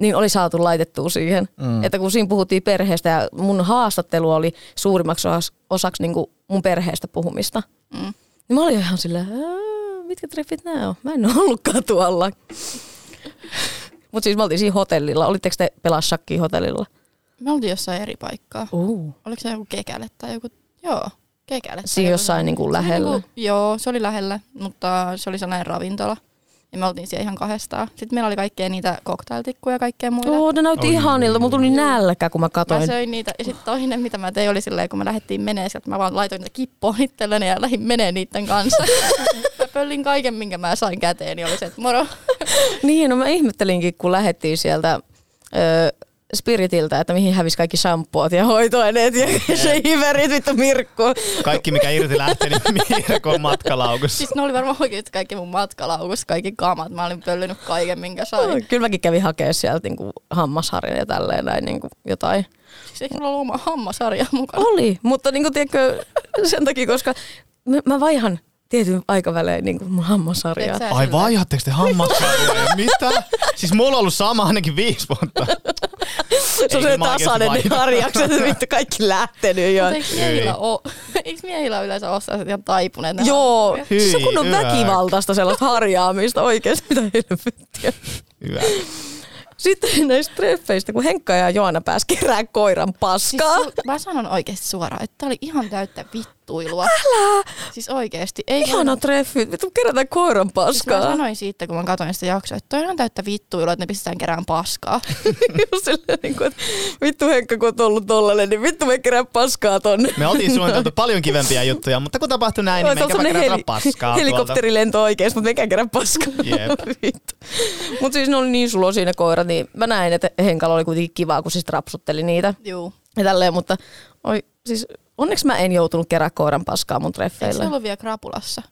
S1: Niin oli saatu laitettua siihen. Mm. Että kun siinä puhuttiin perheestä ja mun haastattelu oli suurimmaksi osaksi, niin mun perheestä puhumista.
S3: Mm.
S1: Niin mä olin ihan silleen, "Ää, mitkä treffit nämä on? Mä en ole ollutkaan tuolla. Mutta siis me oltiin siinä hotellilla. Olitteko te pelaa shakkia hotellilla?
S3: Me oltiin jossain eri paikkaa.
S1: Uh.
S3: Oliko se joku kekäle tai joku, joo, kekäle.
S1: Siinä jossain niinku
S3: Se oli
S1: lähellä.
S3: Niinku, joo, se oli lähellä, mutta se oli sellainen ravintola. Ja me oltiin siellä ihan kahdestaan. Sitten meillä oli kaikkea niitä cocktailtikkuja ja kaikkea muita.
S1: Oo, ne näytti
S2: Oi,
S1: ihanilta. Mulla tuli nälkä, kun mä
S3: Mä
S1: katoin.
S3: söin niitä. Ja sitten toinen, mitä mä tein, oli silleen, kun me lähdettiin menee sieltä, mä vaan laitoin niitä kippoon itselleni ja lähdin menee niiden kanssa. mä pöllin kaiken, minkä mä sain käteen, niin oli se, että moro.
S1: Niin, no mä ihmettelinkin, kun lähdettiin sieltä ö, Spiritiltä, että mihin hävisi kaikki shampoot ja hoitoaineet ja se hiverit, vittu Mirkku.
S2: Kaikki mikä irti lähti, niin Mirko on matkalaukussa.
S3: Siis ne oli varmaan oikeasti kaikki mun matkalaukussa, kaikki kamat. Mä olin pöllinyt kaiken, minkä sain.
S1: Kyllä mäkin kävin hakemaan sieltä niinku hammasharjan ja tälleen näin niinku jotain.
S3: Siis eikö ollut oma hammasarja mukana?
S1: Oli, mutta niinku, tiedätkö, sen takia, koska mä, mä vaihan tietyn aikavälein niinku mun hammasharjaa.
S3: Teet sä
S2: Ai vaihatteko te hammassarjoja? Mitä? Siis mulla on ollut sama ainakin viisi vuotta.
S1: Se on se tasainen ne harjakset, että vittu kaikki lähtenyt jo.
S3: Eikö miehillä, oo, eikö miehillä yleensä ole sellaiset ihan taipuneet? ne
S1: Joo, siis se on
S2: Hyi, hyvä.
S1: väkivaltaista sellaista harjaamista oikeasti, mitä helvettiä.
S2: Hyvä.
S1: Sitten näistä treffeistä, kun Henkka ja Joana pääsi kerää koiran
S3: Siis
S1: paskaa.
S3: su- mä sanon oikeasti suoraan, että tää oli ihan täyttä vittuilua. Älä! Siis oikeasti. Ei
S1: Ihana treffi, vittu kerätään koiran
S3: Siis mä
S1: paskaa.
S3: sanoin siitä, kun mä katsoin sitä jaksoa, että toi on täyttä vittuilua, että ne pistetään kerään paskaa.
S1: Silleen, niin kuin, että vittu Henkka, kun on ollut tollanen, niin vittu me kerää paskaa tonne.
S2: Me oltiin suunniteltu paljon kivempiä juttuja, mutta kun tapahtui näin, niin
S1: Joo, se on
S2: menkääpä
S1: semmonen
S2: kerätä
S1: heli-
S2: paskaa
S1: helikopterilento oikeesti, mutta mekään kerran paskaa. Vittu. Mutta siis ne oli niin sulo siinä koirat, niin mä näin, että Henkalla oli kuitenkin kivaa, kun siis rapsutteli niitä
S3: Juu.
S1: ja tälleen, mutta oi, siis onneksi mä en joutunut kerää koiran paskaa mun
S3: Eikö se
S1: treffeille.
S3: vielä krapulassa?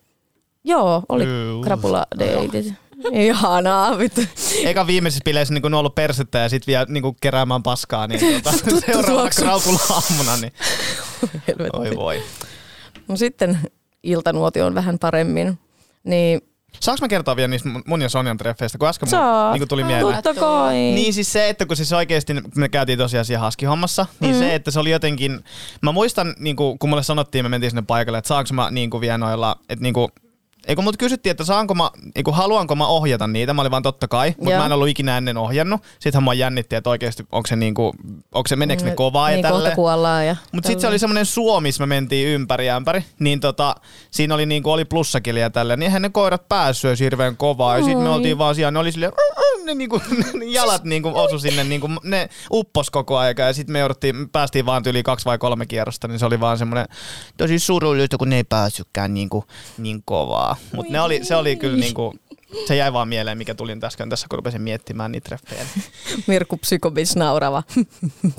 S1: Joo, oli
S2: Juu.
S1: krapula deitit. Ihanaa, vittu.
S2: Eka viimeisissä bileissä niin ollut persettä ja sitten vielä niin keräämään paskaa, niin tota, seuraavana
S1: tuoksu.
S2: kraupula-aamuna, niin
S1: Helvetti.
S2: oi voi.
S1: No sitten iltanuotio on vähän paremmin. Niin
S2: Saanko mä kertoa vielä niistä mun- ja Sonjan treffeistä, kun äsken mun, niin tuli mieleen.
S1: totta kai.
S2: Niin siis se, että kun siis oikeasti me käytiin tosiaan siellä haskihommassa, niin mm. se, että se oli jotenkin, mä muistan, niin kuin, kun mulle sanottiin, me mentiin sinne paikalle, että saanko mä niin kuin vielä noilla, että niin kuin, ei kun mut kysyttiin, että saanko mä, kuin, haluanko mä ohjata niitä, mä olin vaan totta kai, mutta mä en ollut ikinä ennen ohjannut. Sittenhän mua jännitti, että oikeasti onko se niin kuin, onko se, meneekö ne kovaa
S1: niin
S2: ja tälleen.
S1: kuollaan. Ja
S2: Mutta sitten se oli semmoinen suo, missä me mentiin ympäri ämpäri, niin tota, siinä oli niinku oli plussakilja ja tällä, niin eihän ne koirat päässyt hirveän kovaa. Ja sitten me oltiin vaan siellä, ne oli silleen, ne, niinku, ne jalat niinku osu sinne, niinku, ne uppos koko aika ja sitten me jouduttiin, päästiin vaan yli kaksi vai kolme kierrosta, niin se oli vaan semmoinen tosi surullista, kun ne ei päässytkään niinku, niin kovaa. Mutta ne oli, se oli kyllä niinku, se jäi vaan mieleen, mikä tuli nyt äsken tässä, kun rupesin miettimään niitä treffejä.
S1: Mirkku Psykobits naurava.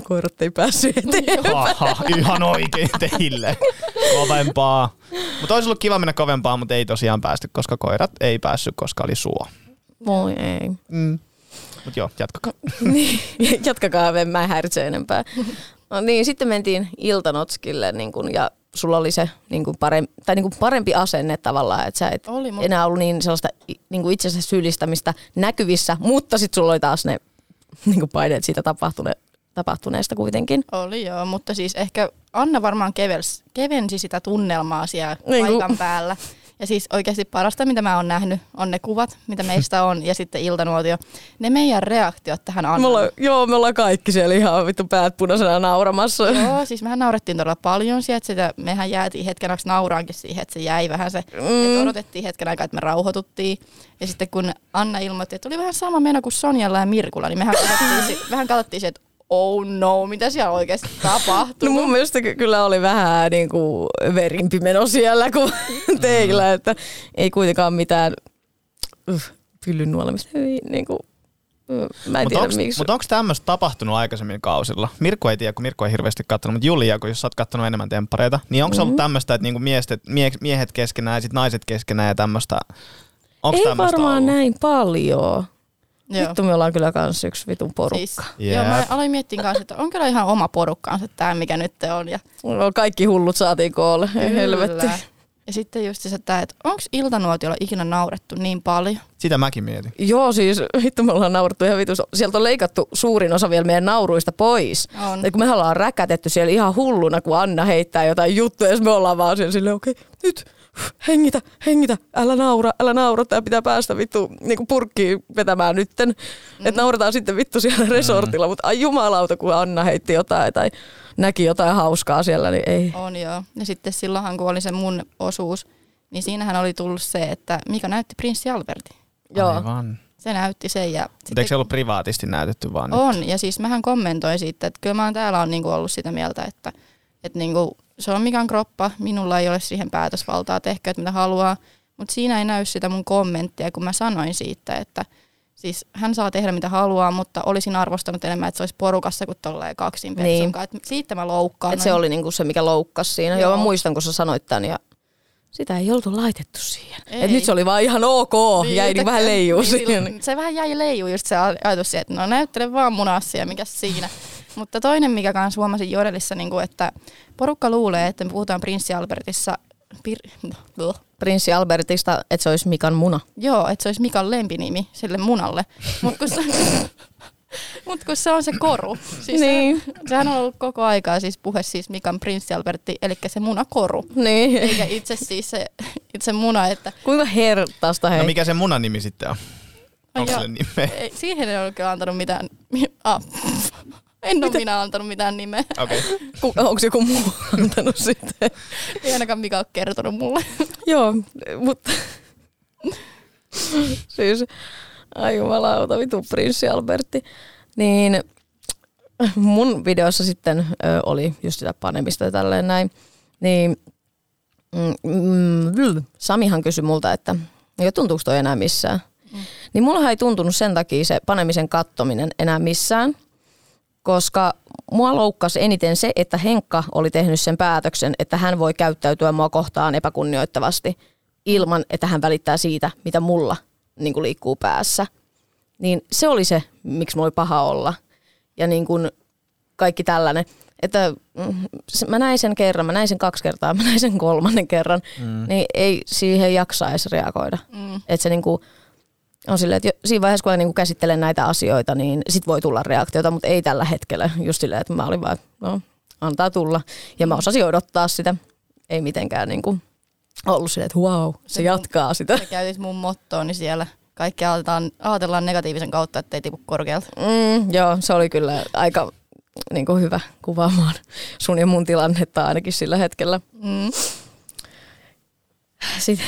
S1: Koirat ei päässyt eteen.
S2: Haha, ihan oikein teille. Kovempaa. Mutta olisi ollut kiva mennä kovempaa, mutta ei tosiaan päästy, koska koirat ei päässyt, koska oli suo.
S1: Voi ei.
S2: Mm. Mutta joo, jatkakaa.
S1: Niin, jatkakaa, en mä häiritse enempää. No niin, sitten mentiin iltanotskille niin kun, ja sulla oli se niin kun parempi, tai niin kun parempi asenne tavallaan, että sä et
S3: Oli, mutta-
S1: enää ollut niin sellaista niin kun itsensä syyllistämistä näkyvissä, mutta sitten sulla oli taas ne niin kun paineet siitä tapahtune, tapahtuneesta kuitenkin.
S3: Oli joo, mutta siis ehkä Anna varmaan kevels, kevensi sitä tunnelmaa siellä
S1: Niin kuin-
S3: paikan päällä. Ja siis oikeasti parasta, mitä mä oon nähnyt, on ne kuvat, mitä meistä on, ja sitten iltanuotio. Ne meidän reaktiot tähän
S1: Me
S3: Annaan.
S1: ollaan, joo, me ollaan kaikki siellä ihan vittu päät punaisena nauramassa.
S3: Joo, siis mehän naurettiin todella paljon sieltä. Sitä, mehän jäätiin hetken aikaa nauraankin siihen, että se jäi vähän se. Mm. Että odotettiin hetken aikaa, että me rauhoituttiin. Ja sitten kun Anna ilmoitti, että oli vähän sama meno kuin Sonjalla ja Mirkulla, niin mehän katsottiin, vähän katsottiin se, että oh no, mitä siellä oikeasti tapahtuu.
S1: No mun mielestä ky- kyllä oli vähän niin kuin verimpi meno siellä kuin teillä, että ei kuitenkaan mitään uh, pyllyn nuolemista. Niin kuin, uh, mä en tiedä miksi.
S2: Mutta onko tämmöistä tapahtunut aikaisemmin kausilla? Mirko ei tiedä, kun Mirko ei hirveästi katsonut, mutta Julia, kun jos sä oot katsonut enemmän temppareita, niin onko mm-hmm. ollut tämmöistä, että niinku miehet, mie- miehet keskenään ja sit naiset keskenään ja tämmöistä?
S1: Ei varmaan
S2: ollut?
S1: näin paljon.
S3: Joo.
S1: Vittu, me ollaan kyllä kans yksi vitun porukka.
S3: Siis,
S2: Jep.
S3: joo, mä aloin miettiä kanssa, että on kyllä ihan oma porukkaansa tämä, mikä nyt on. Ja
S1: Kaikki hullut saatiin koolle, ei helvetti.
S3: Ja sitten just se, että onko iltanuotiolla ikinä naurettu niin paljon?
S2: Sitä mäkin mietin.
S1: Joo, siis vittu me ollaan naurettu ihan vitus. Sieltä on leikattu suurin osa vielä meidän nauruista pois.
S3: On.
S1: Ja kun me ollaan räkätetty siellä ihan hulluna, kun Anna heittää jotain juttuja, ja me ollaan vaan siellä silleen, okei, okay, nyt hengitä, hengitä, älä naura, älä naura, tää pitää päästä vittu niinku purkkiin vetämään nytten. Mm. Että naurataan sitten vittu siellä resortilla, mutta ai jumalauta, kun Anna heitti jotain tai näki jotain hauskaa siellä, niin ei.
S3: On joo. Ja sitten silloinhan, kun oli se mun osuus, niin siinähän oli tullut se, että Mika näytti prinssi Albertin.
S1: Joo.
S2: Aivan.
S3: Se näytti sen ja
S2: Mutta eikö se ollut privaatisti näytetty vaan nyt?
S3: On, ja siis mähän kommentoin siitä, että kyllä mä oon täällä on niinku ollut sitä mieltä, että, että niinku, se on Mikan kroppa, minulla ei ole siihen päätösvaltaa, tehkööt mitä haluaa, mutta siinä ei näy sitä mun kommenttia, kun mä sanoin siitä, että siis hän saa tehdä mitä haluaa, mutta olisin arvostanut enemmän, että se olisi porukassa kuin tolleen kaksin
S1: Niin.
S3: niin. Siitä mä loukkaan.
S1: Et se oli niinku se, mikä loukkasi siinä. Joo.
S3: Joo.
S1: Mä muistan, kun sä sanoit tämän ja sitä ei oltu laitettu siihen.
S3: Ei.
S1: Et nyt se oli vaan ihan ok, niin, jäi niinku vähän leijuu
S3: niin,
S1: siihen.
S3: Se vähän jäi leijuu just se ajatus siihen, että no näyttele vaan mun asia, mikä siinä. Mutta toinen, mikä kanssa huomasin Jodelissa, niin kuin, että porukka luulee, että me puhutaan Prinssi Albertissa, pir.
S1: Prinssi Albertista, että se olisi Mikan muna.
S3: joo, että se olisi Mikan lempinimi sille munalle. Mutta kun, se- Mutta kun se on se koru. Siis
S1: Niin.
S3: se, sehän on ollut koko aikaa siis puhe siis Mikan prinssi Albertti, eli se munakoru.
S1: Niin.
S3: Eikä itse siis se itse muna, että
S1: Kuinka hertaista hei.
S2: No mikä se munan nimi sitten on?
S3: Ai
S2: Onko sille nimeä?
S3: ei, siihen ei ole kyllä antanut mitään... mi- Ah, en ole minä antanut mitään nimeä.
S2: Okei. Okay.
S1: Ku, onko joku muu antanut sitten?
S3: Ei ainakaan Mika ole kertonut mulle.
S1: Joo, mutta siis, ai jumalauta, vitu prinssi Albertti. Niin mun videossa sitten ö, oli just sitä panemista ja tälleen näin. Niin mm, mm, Samihan kysyi multa, että ja tuntuuko toi enää missään. Mm. Niin mulla ei tuntunut sen takia se panemisen kattominen enää missään, koska mua loukkasi eniten se, että Henkka oli tehnyt sen päätöksen, että hän voi käyttäytyä mua kohtaan epäkunnioittavasti ilman, että hän välittää siitä, mitä mulla niin kuin liikkuu päässä. Niin se oli se, miksi mulla oli paha olla. Ja niin kuin kaikki tällainen. Että mm, mä näin sen kerran, mä näin sen kaksi kertaa, mä näin sen kolmannen kerran, mm. niin ei siihen jaksa edes reagoida.
S3: Mm.
S1: Että se niinku on silleen, että jo- siinä vaiheessa kun mä niinku käsittelen näitä asioita, niin sit voi tulla reaktiota, mutta ei tällä hetkellä. Just silleen, että mä olin vaan, no antaa tulla. Ja mä osasin odottaa sitä. Ei mitenkään niinku ollut silleen, että wow, se jatkaa sitä.
S3: Sä käytit mun mottooni siellä. Kaikki ajatellaan, ajatellaan negatiivisen kautta, ettei tipu korkealta.
S1: Mm, joo, se oli kyllä aika niin kuin hyvä kuvaamaan sun ja mun tilannetta ainakin sillä hetkellä.
S3: Mm.
S1: Sitten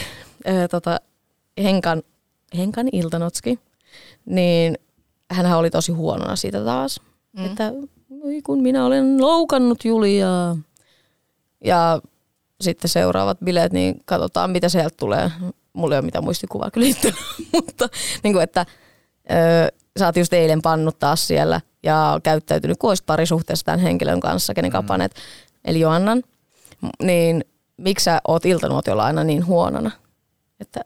S1: äh, tota, Henkan, Henkan Iltanotski, niin hän oli tosi huonona siitä taas.
S3: Mm.
S1: Mm. Että "Oi, kun minä olen loukannut Juliaa. Ja sitten seuraavat bileet, niin katsotaan mitä sieltä tulee. Mulla ei ole mitään muistikuvaa kyllä itsellä, mutta niin kuin, että ö, sä oot just eilen pannut taas siellä ja käyttäytynyt kuin olisit parisuhteessa tämän henkilön kanssa, kenen kanssa panet, eli Joannan, niin miksi sä oot iltanuotiolla aina niin huonona? Että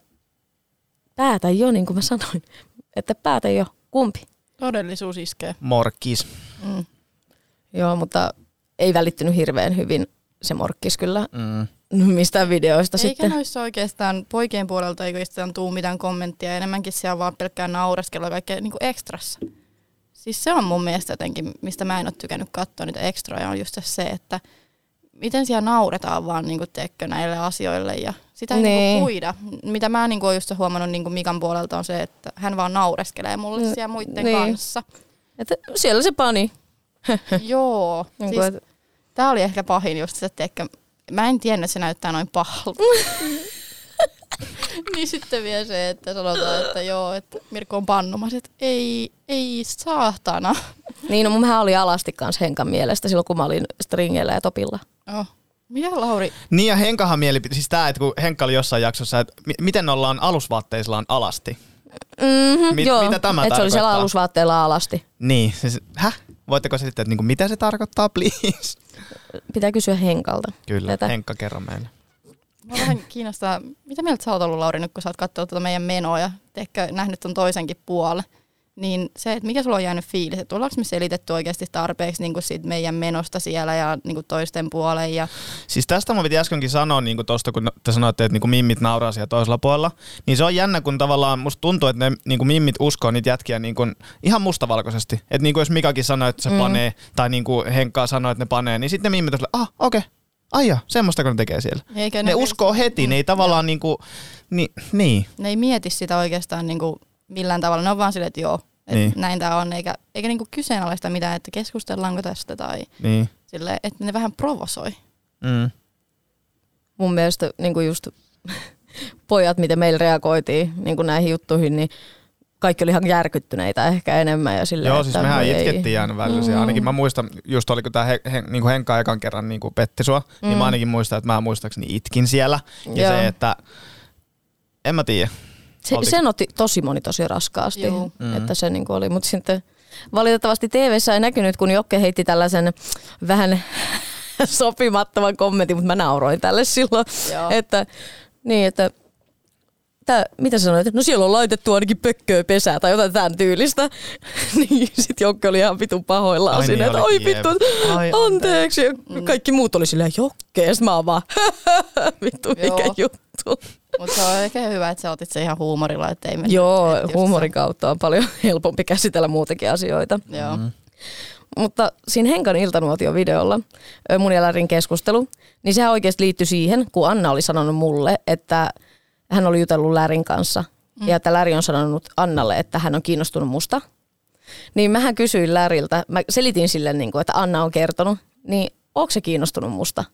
S1: päätä jo, niin kuin mä sanoin, että päätä jo, kumpi?
S3: Todellisuus iskee.
S2: Morkkis.
S3: Mm.
S1: Joo, mutta ei välittynyt hirveän hyvin se morkkis kyllä
S2: Mm.
S1: mistään videoista
S3: Eikä
S1: sitten.
S3: noissa oikeastaan poikien puolelta ei oikeastaan tuu mitään kommenttia. Enemmänkin siellä on vaan pelkkää naureskelua kaikkea niin ekstrassa. Siis se on mun mielestä jotenkin, mistä mä en ole tykännyt katsoa niitä ekstroja, on just se, että miten siellä nauretaan vaan niin tekkö näille asioille ja sitä ei niin.
S1: Niin.
S3: puida. Mitä mä niin oon just huomannut niin Mikan puolelta on se, että hän vaan naureskelee mulle
S1: Mm,
S3: siellä muiden
S1: niin.
S3: kanssa.
S1: Että siellä se pani.
S3: Joo.
S1: Niin
S3: siis,
S1: kuin, että,
S3: Tämä oli ehkä pahin just se, että mä en tiennyt, että se näyttää noin pahalta. niin sitten vielä se, että sanotaan, että joo, että Mirko on pannumas, että ei, ei saatana.
S1: niin, no mun oli alasti kanssa Henkan mielestä silloin, kun mä olin stringeillä ja topilla.
S3: Oh. Mitä Lauri?
S2: Niin ja Henkahan mielipiti, siis tää, että kun Henkka oli jossain jaksossa, että mi- miten ollaan alusvaatteillaan alasti.
S1: Mm-hmm,
S2: Mit-
S1: joo,
S2: mitä tämä
S1: että se oli siellä
S2: tarkoittaa?
S1: alusvaatteella alasti.
S2: Niin, siis, häh? Voitteko selittää, että niinku, mitä se tarkoittaa, please?
S1: Pitää kysyä Henkalta.
S2: Kyllä,
S1: Tätä.
S2: Henkka kerro meille.
S3: Mä vähän kiinnostaa, mitä mieltä sä oot ollut Lauri nyt, kun sä oot katsonut tuota meidän menoa ja ehkä nähnyt ton toisenkin puolen. Niin se, että mikä sulla on jäänyt fiilis, että ollaanko me selitetty oikeasti tarpeeksi niin kuin siitä meidän menosta siellä ja niin kuin toisten puoleen ja
S2: Siis tästä mun piti äskenkin sanoa niin kuin tosta, kun te sanoitte, että niin kuin mimmit nauraa siellä toisella puolella. Niin se on jännä, kun tavallaan musta tuntuu, että ne niin kuin mimmit uskoo niitä jätkiä niin kuin ihan mustavalkoisesti. Että niin kuin jos Mikakin sanoi, että se mm. panee, tai niin kuin Henkka sanoi, että ne panee, niin sitten ne mimmit on ah, okei, okay. ai ja, semmoista kun ne tekee siellä.
S3: Eikä
S2: Ne uskoo heti, ne ei tavallaan niin kuin, niin, niin.
S3: ne ei mieti sitä oikeastaan niin kuin millään tavalla. Ne on vaan silleen, että joo, että
S2: Niin.
S3: näin tämä on, eikä, eikä niin kuin kyseenalaista mitään, että keskustellaanko tästä tai
S2: niin.
S3: sille, että ne vähän provosoi.
S2: Mm.
S1: Mun mielestä niin kuin just pojat, miten meillä reagoitiin niin kuin näihin juttuihin, niin kaikki oli ihan järkyttyneitä ehkä enemmän. Ja silleen,
S2: Joo, siis mehän itkettiin aina välillä. Mm. Ainakin mä muistan, just oliko tämä he, he, niin Henkka ekan kerran niin kuin petti sua, mm. niin mä ainakin muistan, että mä muistaakseni itkin siellä. Ja
S1: Joo.
S2: se, että en mä tiedä.
S1: Se,
S2: Oltiinko-
S1: sen otti tosi moni tosi raskaasti,
S3: Joo.
S1: mm. että se niinku oli. Mutta sitten valitettavasti tv ei näkynyt, kun Jokke heitti tällaisen vähän sopimattoman kommentin, mutta mä nauroin tälle silloin.
S3: Joo.
S1: Että, niin, että Tää, mitä sä sanoit? No siellä on laitettu ainakin pökköä pesää tai jotain tämän tyylistä. niin sit Jokke oli ihan vitun pahoillaan
S2: Ai
S1: siinä,
S2: niin
S1: että oi vittu.
S2: Ai,
S1: anteeksi. Ja kaikki muut oli silleen, Jokke, ja mä oon vaan, vittu mikä juttu.
S3: Mutta se on ehkä hyvä, että sä otit se ihan huumorilla, että ei
S1: Joo, huumorin kautta on paljon helpompi käsitellä muutakin asioita.
S3: Joo. Mm.
S1: Mutta siinä Henkan iltanuotion videolla, ö, mun ja Lärin keskustelu, niin sehän oikeasti liittyi siihen, kun Anna oli sanonut mulle, että hän oli jutellut Lärin kanssa. Mm. Ja että Läri on sanonut Annalle, että hän on kiinnostunut musta. Niin mähän kysyin Läriltä, mä selitin sille, niin kuin, että Anna on kertonut, niin onko se kiinnostunut musta?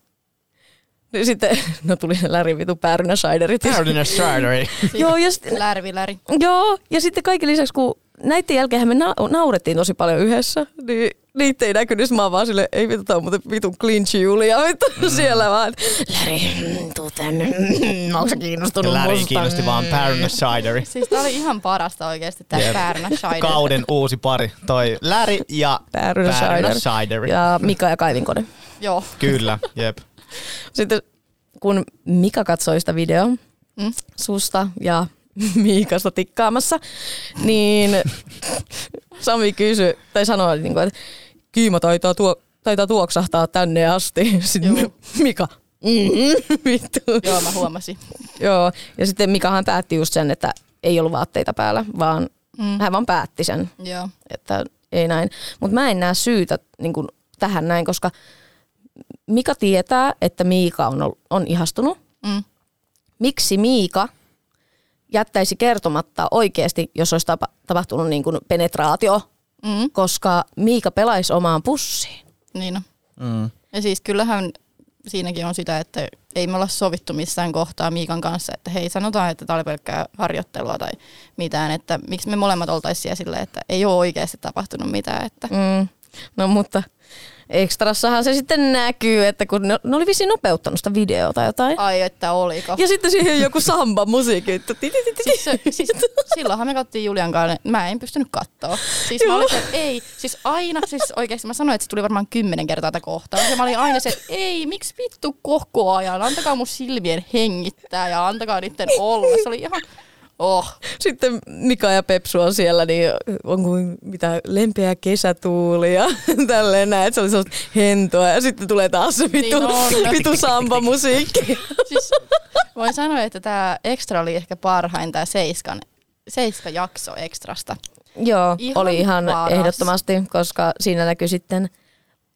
S1: Niin sitten, no tuli se Lärin vitu päärynä Scheiderit.
S2: Paradise Straderi.
S1: Joo, ja sitten,
S3: Lärvi, läri.
S1: Joo, ja sitten kaiken lisäksi, kun näiden jälkeen me na- naurettiin tosi paljon yhdessä, niin niitä ei näkynyt, mä vaan silleen, ei vittu, tää on muuten vitun clinch Julia, vittu mm. siellä vaan. Läri, tuu tänne, mm, onko sä kiinnostunut
S2: Lärin
S1: musta?
S2: kiinnosti vaan Paradise Straderi.
S3: Siis tää oli ihan parasta oikeesti tää
S2: Jep.
S3: Päärynä Scheider.
S2: Kauden uusi pari. Toi Läri ja
S1: Päärynä Scheider.
S2: Scheider.
S1: Ja Mika ja Kaivinkone.
S3: Joo.
S2: Kyllä, jep.
S1: Sitten kun Mika katsoi sitä videoa
S3: Mm.
S1: susta ja Miikasta tikkaamassa, niin Sami kysyi, tai sanoi, niin kuin, että Kiima taitaa, tuo, taitaa tuoksahtaa tänne asti. Sitten
S3: Joo.
S1: Mika, mm, vittu.
S3: Joo, mä huomasin.
S1: Joo, ja sitten Mikahan päätti just sen, että ei ollut vaatteita päällä, vaan
S3: Mm.
S1: hän vaan päätti sen,
S3: Joo.
S1: että ei näin. Mutta mä en näe syytä niin kuin tähän näin, koska Mika tietää, että Miika on, on ihastunut.
S3: Mm.
S1: Miksi Miika jättäisi kertomatta oikeasti, jos olisi tapa, tapahtunut niin kuin penetraatio,
S3: Mm.
S1: koska Miika pelaisi omaan pussiin.
S3: Niin on.
S2: Mm.
S3: Ja siis kyllähän siinäkin on sitä, että ei me olla sovittu missään kohtaa Miikan kanssa, että hei sanotaan, että tämä oli pelkkää harjoittelua tai mitään, että miksi me molemmat oltaisiin siellä silleen, että ei ole oikeasti tapahtunut mitään. Että
S1: Mm. No mutta ekstrassahan se sitten näkyy, että kun ne, ne oli vissiin nopeuttanut sitä videota tai jotain.
S3: ai, että oliko.
S1: Ja sitten siihen joku samba musiikki.
S3: Siis, se- siis silloinhan me katsottiin Julian kanssa, mä en pystynyt katsoa. Siis mä olin se, että ei, siis aina, siis oikeasti mä sanoin, että se tuli varmaan kymmenen kertaa tätä kohtaa. Ja mä olin aina se, että ei, miksi vittu koko ajan, antakaa mun silmien hengittää ja antakaa niiden olla. Se oli ihan, oh.
S1: Sitten Mika ja Pepsu on siellä, niin on kuin mitä lempeä kesätuuli ja tälleen näin, että se oli sellaista hentoa. Ja sitten tulee taas se vitu,
S3: Niin
S1: vitu samba-musiikki.
S3: Siis voin sanoa, että tämä ekstra oli ehkä parhain, tämä Seiskan, Seiska jakso ekstrasta.
S1: Joo,
S3: Ihan
S1: oli ihan
S3: paras.
S1: ehdottomasti, koska siinä näkyi sitten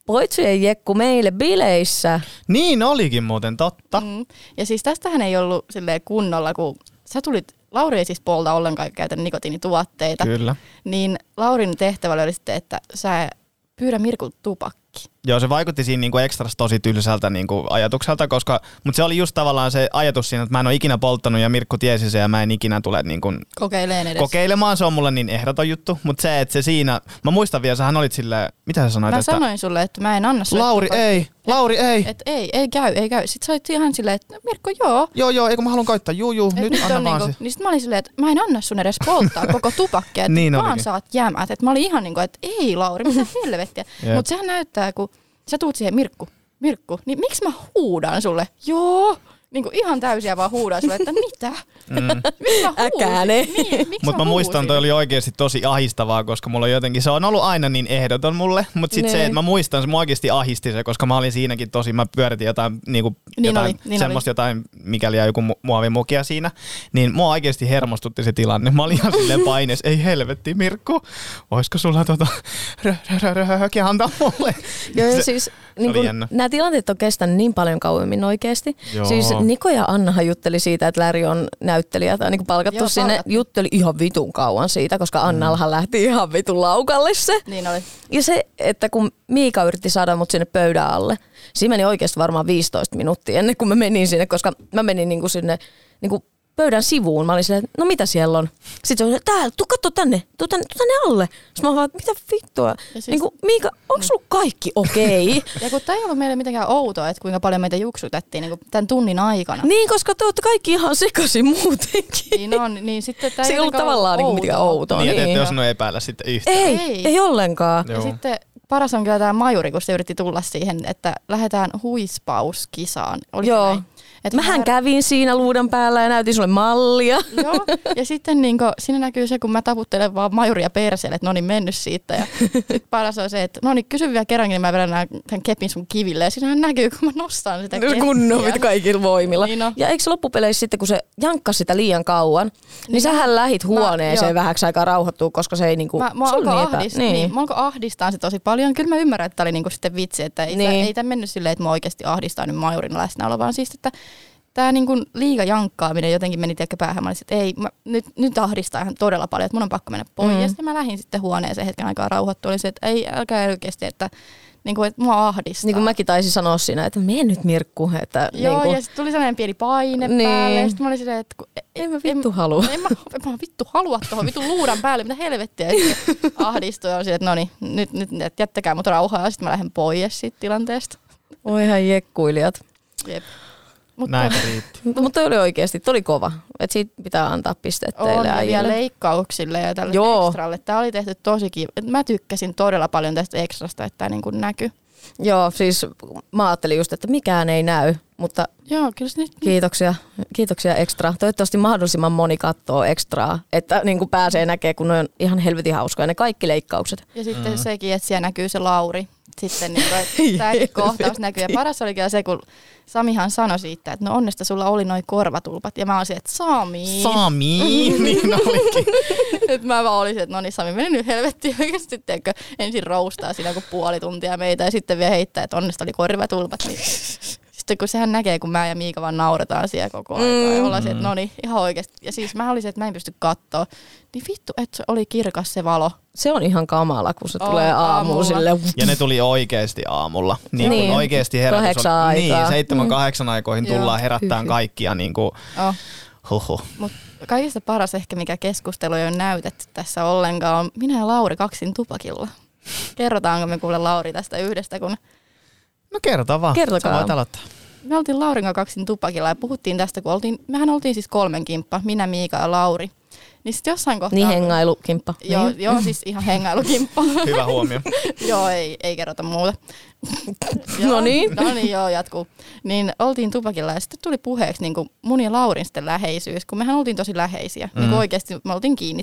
S1: Poitsujen Jekku meille bileissä.
S2: Niin olikin muuten totta.
S3: Mm. Ja siis tästähän ei ollut silleen kunnolla, kun sä tulit, Lauri ei siis polta ollenkaan käytä nikotiinituotteita,
S2: Kyllä.
S3: niin Laurin tehtävä oli sitten, että sä pyydä Mirkulta tupakki.
S2: Joo, se vaikutti siinä niinku ekstras tosi tylsältä niinku ajatukselta, koska, mutta se oli just tavallaan se ajatus siinä, että mä en ole ikinä polttanut ja Mirkku tiesi se ja mä en ikinä tule niinku
S3: Kokeileen edes.
S2: kokeilemaan, se on mulle niin ehdoton juttu, mutta se, että se siinä, mä muistan vielä, sähän olit silleen, mitä sä sanoit,
S3: Mä
S2: että
S3: sanoin sulle, että mä en anna sulle
S2: Lauri
S3: tupakkia.
S2: ei, Lauri ei,
S3: Et ei, ei käy, ei käy. Sitten sä olit ihan silleen, että no, Mirkko joo.
S2: joo joo, eikö mä haluan koittaa, juu juu,
S3: Et
S2: nyt,
S3: nyt
S2: anna
S3: on
S2: vaan
S3: niinku, niin sit mä olin silleen, että mä en anna sun edes polttaa koko tupakkia, että
S2: Niin
S3: vaan
S2: olikin.
S3: saat jämät. Et mä olin ihan niinku, että ei Lauri, mitä helvettiä. Mutta sehän näyttää, kun sä tuut siihen Mirkku, Mirkku, niin miksi mä huudan sulle? Joo. Niinku ihan täysiä vaan huudan sulle, että mitä?
S2: Mm.
S3: Miksi mä huusin?
S1: Äkäne.
S3: Niin,
S2: Mutta mä muistan, toi oli oikeasti tosi ahistavaa, koska mulla on jotenkin, se on ollut aina niin ehdoton mulle, mutta sitten se,
S1: Niin.
S2: että mä muistan, se mua oikeasti ahisti se, koska mä olin siinäkin tosi, mä pyöritin jotain, niinku,
S3: Niin
S2: jotain
S3: oli, niin
S2: semmoista jotain, mikäli joku mu- muovimukia siinä, niin mua oikeasti hermostutti se tilanne. Mä olin ihan silleen paines, ei helvetti Mirkku, oisko sulla tota röhkeä antaa mulle?
S1: Joo, siis niin kun, nämä tilanteet on kestänyt niin paljon kauemmin oikeasti.
S2: Joo.
S1: Siis Niko ja Annahan jutteli siitä, että Läri on näyttelijä tai niin palkattu
S3: Joo,
S1: sinne.
S3: palkattu.
S1: Jutteli ihan vitun kauan siitä, koska Annallahan lähti ihan vitun laukalle se.
S3: Niin oli.
S1: Ja se, että kun Miika yritti saada mut sinne pöydän alle, siinä meni oikeasti varmaan 15 minuuttia ennen kuin mä menin sinne, koska mä menin niinku sinne niinku pöydän sivuun. Mä olin silleen, että no mitä siellä on? Sitten se oli, täällä, tuu katso tänne, tuu tänne, tuu tänne alle. Sitten mä vaan, mitä vittua?
S3: Ja
S1: Siis, niin kuin, Miika, onko sulla kaikki okei? Okay?
S3: Ja kun tämä ei ollut meille mitenkään outoa, että kuinka paljon meitä juksutettiin niin tämän tunnin aikana.
S1: niin, koska te olette kaikki ihan sekaisin muutenkin.
S3: Niin on, niin sitten tämä
S1: se ei ollut tavallaan niinku mitenkään outoa.
S2: niin,
S1: Niin,
S2: että et osannut epäillä sitten yhtään.
S1: ei,
S3: Ei.
S1: ei, ollenkaan.
S3: Ja
S2: Joo.
S3: sitten paras on kyllä tämä majuri, kun se yritti tulla siihen, että lähdetään huispauskisaan. Oliko
S1: Joo.
S3: näin? Et
S1: Mähän
S3: mä-
S1: kävin siinä luudan päällä ja näytin sulle mallia.
S3: Joo, ja sitten niin kuin, siinä näkyy se, kun mä taputtelen vaan majuria perseelle, että no niin mennyt siitä. Ja nyt paras on se, että no niin kysy vielä kerrankin, niin mä vedän tämän kepin sun kiville. Ja siinähän näkyy, kun mä nostan sitä keppiä.
S1: Kunnon kaikilla voimilla.
S3: Niin on.
S1: Ja eikö loppupeleissä sitten, kun se jankkasi sitä liian kauan, niin,
S3: Niin
S1: sähän lähit
S3: mä-
S1: huoneeseen
S3: joo.
S1: vähäksi aikaa rauhoittua, koska se ei niinku...
S3: Mä, mä, alkoi
S1: niin
S3: ahdist,
S1: niin.
S3: niin. mä ahdistaa se tosi paljon. Kyllä mä ymmärrän, että tämä oli niinku sitten vitsi, että ei,
S1: Niin.
S3: ei tämä mennyt silleen, että mä oikeasti ahdistaa nyt majurin läsnäolo, vaan siis, että tämä niinku liiga jankkaaminen jotenkin meni tiedäkö päähän. Mä olisin, että ei, mä, nyt, nyt ahdistaa ihan todella paljon, että mun on pakko mennä pois.
S1: Mm.
S3: Ja sitten mä lähdin sitten huoneeseen hetken aikaa rauhoittua. Oli se, että ei, älkää oikeasti, että, niinku, että mua ahdistaa.
S1: Niin kuin mäkin taisin sanoa siinä, että mene nyt Mirkku. Että
S3: Joo,
S1: niin kuin,
S3: ja sitten tuli sellainen pieni paine
S1: Niin.
S3: päälle. Ja sitten mä olin silleen, että kun,
S1: en mä vittu halua.
S3: en mä, en mä vittu halua tuohon vittu luudan päälle, mitä helvettiä. Ahdistui ja silleen, että no niin, nyt, nyt jättäkää mut rauhaa. Ja sitten mä lähden pois siitä tilanteesta.
S1: Oi ihan jekkuilijat.
S3: Jep. Mutta
S2: Näitä riitti.
S1: Mutta oli oikeasti, toi oli kova. Et siitä pitää antaa pisteet
S3: on
S1: teille
S3: ja vielä leikkauksille ja tälle
S1: Joo.
S3: ekstralle. Tämä oli tehty tosi kiva. Mä tykkäsin todella paljon tästä ekstrasta, että tämä niin näkyy.
S1: Joo, siis mä ajattelin just, että mikään ei näy, mutta
S3: Joo, kyllä se nyt...
S1: kiitoksia, kiitoksia ekstra. Toivottavasti mahdollisimman moni katsoo ekstraa, että niin kuin pääsee näkee, kun ne on ihan helvetin hauskoja ne kaikki leikkaukset.
S3: Ja sitten mm. sekin, että siellä näkyy se Lauri. Sitten niin kuin, tämäkin kohtaus näkyy. Ja paras oli kyllä se, kun Samihan sanoi siitä, että no onnesta sulla oli noin korvatulpat. Ja mä olisin, että Sami.
S2: Sami, niin olikin.
S3: Nyt mä vaan olisin, että no niin Sami meni nyt helvettiin oikeasti, teekö, ensin roustaa siinä kuin puoli tuntia meitä ja sitten vielä heittää, että onnesta oli korvatulpat. Niin sitten kun sehän näkee, kun mä ja Miika vaan nauretaan siellä koko ajan. Mm. Ja ollaan se, että no niin, ihan oikeasti. Ja siis mä olisin, että mä en pysty katsoa. Niin vittu, että se oli kirkas se valo.
S1: Se on ihan kamala, kun se
S3: On
S1: tulee aamuun
S3: aamulla.
S1: sille.
S2: Ja ne tuli oikeasti aamulla. Niin,
S1: Niin.
S2: niin. oikeasti herätys
S1: Kahdeksan
S2: on,
S1: aikaa.
S2: Niin, seitsemän, kahdeksan aikoihin tullaan herättämään kaikkia niin kuin,
S3: Oh.
S2: huhu.
S3: Mutta kaikista paras ehkä, mikä keskustelu ei ole näytetty tässä ollenkaan, on minä ja Lauri kaksin tupakilla. Kerrotaanko me kuule Lauri tästä yhdestä, kun
S2: No kerta vaan.
S1: Kertokaa.
S2: Sä voit aloittaa.
S3: me oltiin Laurin kanssa kaksin tupakilla ja puhuttiin tästä, kun oltiin, mehän oltiin siis kolmen kimppa, minä, Miika ja Lauri. Niin sitten jossain kohtaa...
S1: Niin hengailukimppa.
S3: Joo,
S1: Niin.
S3: joo, siis ihan hengailukimppa.
S2: Hyvä huomio.
S3: joo, ei, ei kerrota muuta.
S1: No niin.
S3: No niin, joo, jatkuu. Niin oltiin tupakilla ja sitten tuli puheeksi niin kuin mun ja Laurin sitten läheisyys, kun mehän oltiin tosi läheisiä. Mm. Niin kuin oikeasti me oltiin kiinni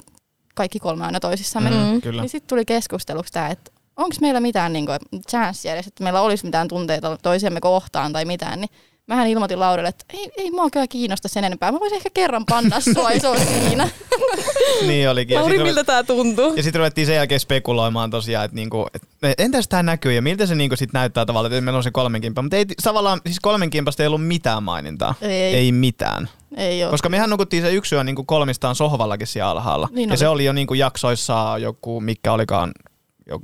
S3: kaikki kolme aina toisissamme. Mm.
S2: Mm, kyllä.
S3: Niin sitten tuli keskusteluksi tämä, että onko meillä mitään niin chanssiä edes, että meillä olisi mitään tunteita toisiamme kohtaan tai mitään, niin Mähän ilmoitin Laurille, että ei, ei mua kyllä kiinnosta sen enempää. Mä voisin ehkä kerran panna sua, ei se ole siinä.
S2: niin olikin.
S1: Lauri, miltä tää tuntuu?
S2: Ja sitten ruvettiin sen jälkeen spekuloimaan tosiaan, että niinku, et, entäs tämä näkyy ja miltä se niinku sit näyttää tavallaan, että meillä on se kolmen kimpa. Mutta ei, tavallaan siis kolmen kimpasta ei ollut mitään mainintaa.
S3: Ei.
S2: ei mitään.
S3: ei ole.
S2: Koska mehän nukuttiin se yksi yö niinku kolmistaan sohvallakin siellä alhaalla.
S3: Niin
S2: ja
S3: oli.
S2: se oli jo niinku jaksoissa joku, mikä olikaan,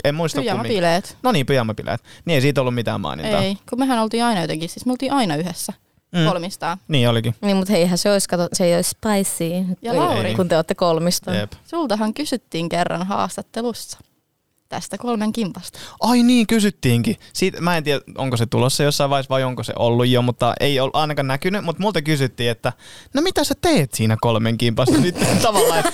S2: en muista kummin.
S3: Pyjamabileet.
S2: No niin, pyjamabileet. Niin ei siitä ollut mitään mainintaa.
S3: Ei, kun mehän oltiin aina jotenkin, siis me oltiin aina yhdessä
S2: Mm.
S3: kolmistaan.
S2: Niin olikin.
S1: Niin, mutta heihän se olisi, kato, se ei olisi spicy,
S3: Ja Lauri.
S1: kun te olette kolmista.
S2: Jep.
S3: Sultahan kysyttiin kerran haastattelussa tästä kolmen kimpasta.
S2: Ai niin, kysyttiinkin. Siitä, mä en tiedä, onko se tulossa jossain vaiheessa vai onko se ollut jo, mutta ei ole ainakaan näkynyt. Mutta multa kysyttiin, että no mitä sä teet siinä kolmen kimpassa nyt tavallaan, että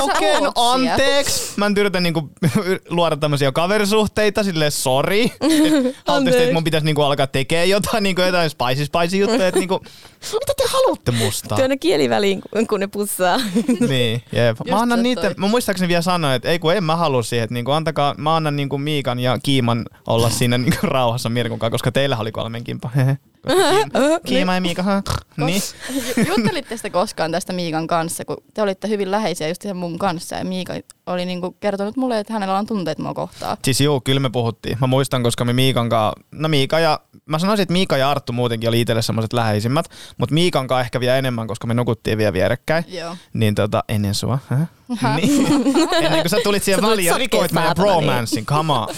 S2: okei, okay, no anteeksi. Mä nyt yritän niinku luoda tämmöisiä kaverisuhteita, silleen sori. Haluttiin, että mun pitäisi niinku alkaa tekemään jotain, niinku jotain spicy spicy juttuja, että niinku, mitä te haluatte musta?
S1: Työ ne kieliväliin, kun- ne pussaa.
S2: Niin, jep. Mä annan niitä, mä muistaakseni vielä sanoin, että ei kun en mä halua siihen, että niinku antakaa, mä annan niinku Miikan ja Kiiman olla siinä niinku rauhassa Mirkun kanssa, koska teillä oli kolmen kimpa. Kiima- ja Miika, niin.
S3: Ju- Juttelitte sitä koskaan tästä Miikan kanssa, kun te olitte hyvin läheisiä just sen mun kanssa ja Miika oli niinku kertonut mulle, että hänellä on tunteet mua kohtaan.
S2: Siis juu, kyllä me puhuttiin. Mä muistan, koska me Miikan kanssa, no Miika ja, mä sanoisin, että Miika ja Arttu muutenkin oli itselle semmoiset läheisimmät, mutta Miikan kanssa ehkä vielä enemmän, koska me nukuttiin vielä vierekkäin.
S3: Joo.
S2: Niin tota, ennen sua. Häh? Niin. ennen kuin sä tulit siihen väliin ja
S1: sokkeen,
S2: rikoit meidän
S1: saatana, niin.
S2: bromanssin, come on.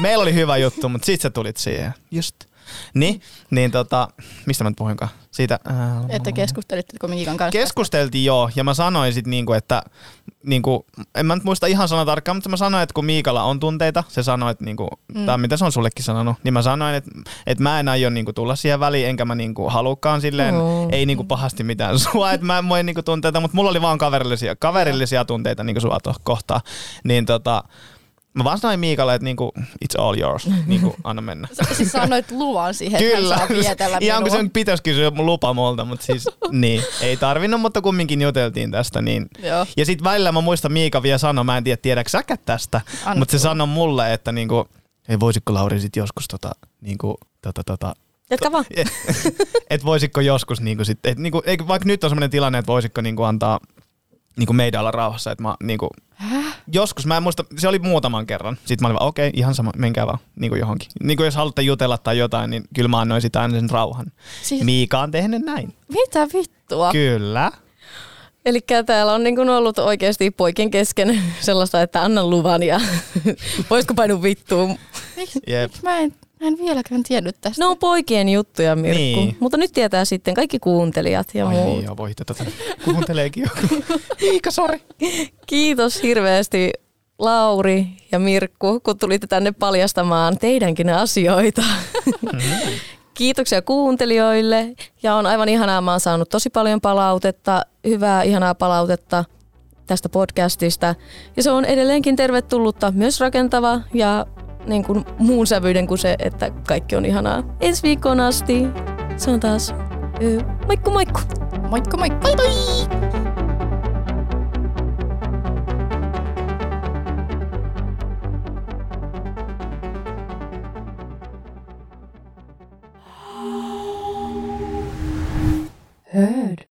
S2: Meillä oli hyvä juttu, mutta sit sä tulit siihen. Just. Niin, niin tota, mistä mä nyt puhuinkaan? Siitä, ää,
S3: Että keskustelitteko Miikan kanssa?
S2: Keskusteltiin joo, ja mä sanoin sit niinku, että niinku, en mä nyt muista ihan sana tarkkaan, mutta mä sanoin, että kun Miikalla on tunteita, se sanoi, että niinku, mm. tai mitä se on sullekin sanonut, niin mä sanoin, että, että mä en aio niinku tulla siihen väliin, enkä mä niinku halukaan silleen,
S1: Mm.
S2: ei niinku pahasti mitään sua, että mä en voi niinku tunteita, mutta mulla oli vaan kaverillisia, kaverillisia tunteita niinku sua kohtaan. Niin tota, Mä vaan sanoin Miikalle, että niinku, it's all yours, niinku, anna mennä.
S3: Siis sä annoit luvan siihen, että
S2: Kyllä,
S3: hän saa vietellä
S2: ihan kun
S3: minua.
S2: sen pitäisi kysyä lupa multa, mutta siis niin, ei tarvinnut, mutta kumminkin juteltiin tästä. Niin.
S3: Joo.
S2: Ja sitten välillä mä muistan Miika vielä sanoi, mä en tiedä tiedätkö säkään tästä,
S3: Anna
S2: mutta se sanoi mulle, että niinku, ei voisiko Lauri sit joskus tota, niinku, tota, tota,
S1: Jatka vaan.
S2: että voisiko joskus niinku sit, et niinku, vaikka nyt on sellainen tilanne, että voisiko niinku antaa niinku meidän olla rauhassa, että mä niinku, joskus, mä en muista, se oli muutaman kerran. Sitten mä olin vaan, okei, okay, ihan sama, menkää vaan niinku johonkin. Niinku jos haluatte jutella tai jotain, niin kyllä mä annoin sitä aina sen rauhan.
S3: Siis,
S2: Miika on tehnyt näin.
S3: mitä vittua?
S2: Kyllä.
S1: Eli täällä on niin kuin ollut oikeasti poikien kesken sellaista, että annan luvan ja voisiko painua vittuun.
S3: Miksi
S2: Jep.
S3: miksi mä en, mä en vieläkään tiennyt tästä?
S1: Ne on poikien juttuja, Mirkku.
S2: Niin.
S1: Mutta nyt tietää sitten kaikki kuuntelijat ja
S2: Ai
S1: muut.
S2: niin, joo, voi tätä. Kuunteleekin joku. Miika, sori.
S1: Kiitos hirveästi Lauri ja Mirkku, kun tulitte tänne paljastamaan teidänkin asioita. Kiitoksia kuuntelijoille ja on aivan ihanaa, mä oon saanut tosi paljon palautetta, hyvää ihanaa palautetta tästä podcastista. Ja se on edelleenkin tervetullutta, myös rakentava ja niin kuin muun sävyyden kuin se, että kaikki on ihanaa. Ensi viikkoon asti. Se on taas moikku moikku. Moikku
S3: moikku. Moi moi. Heard.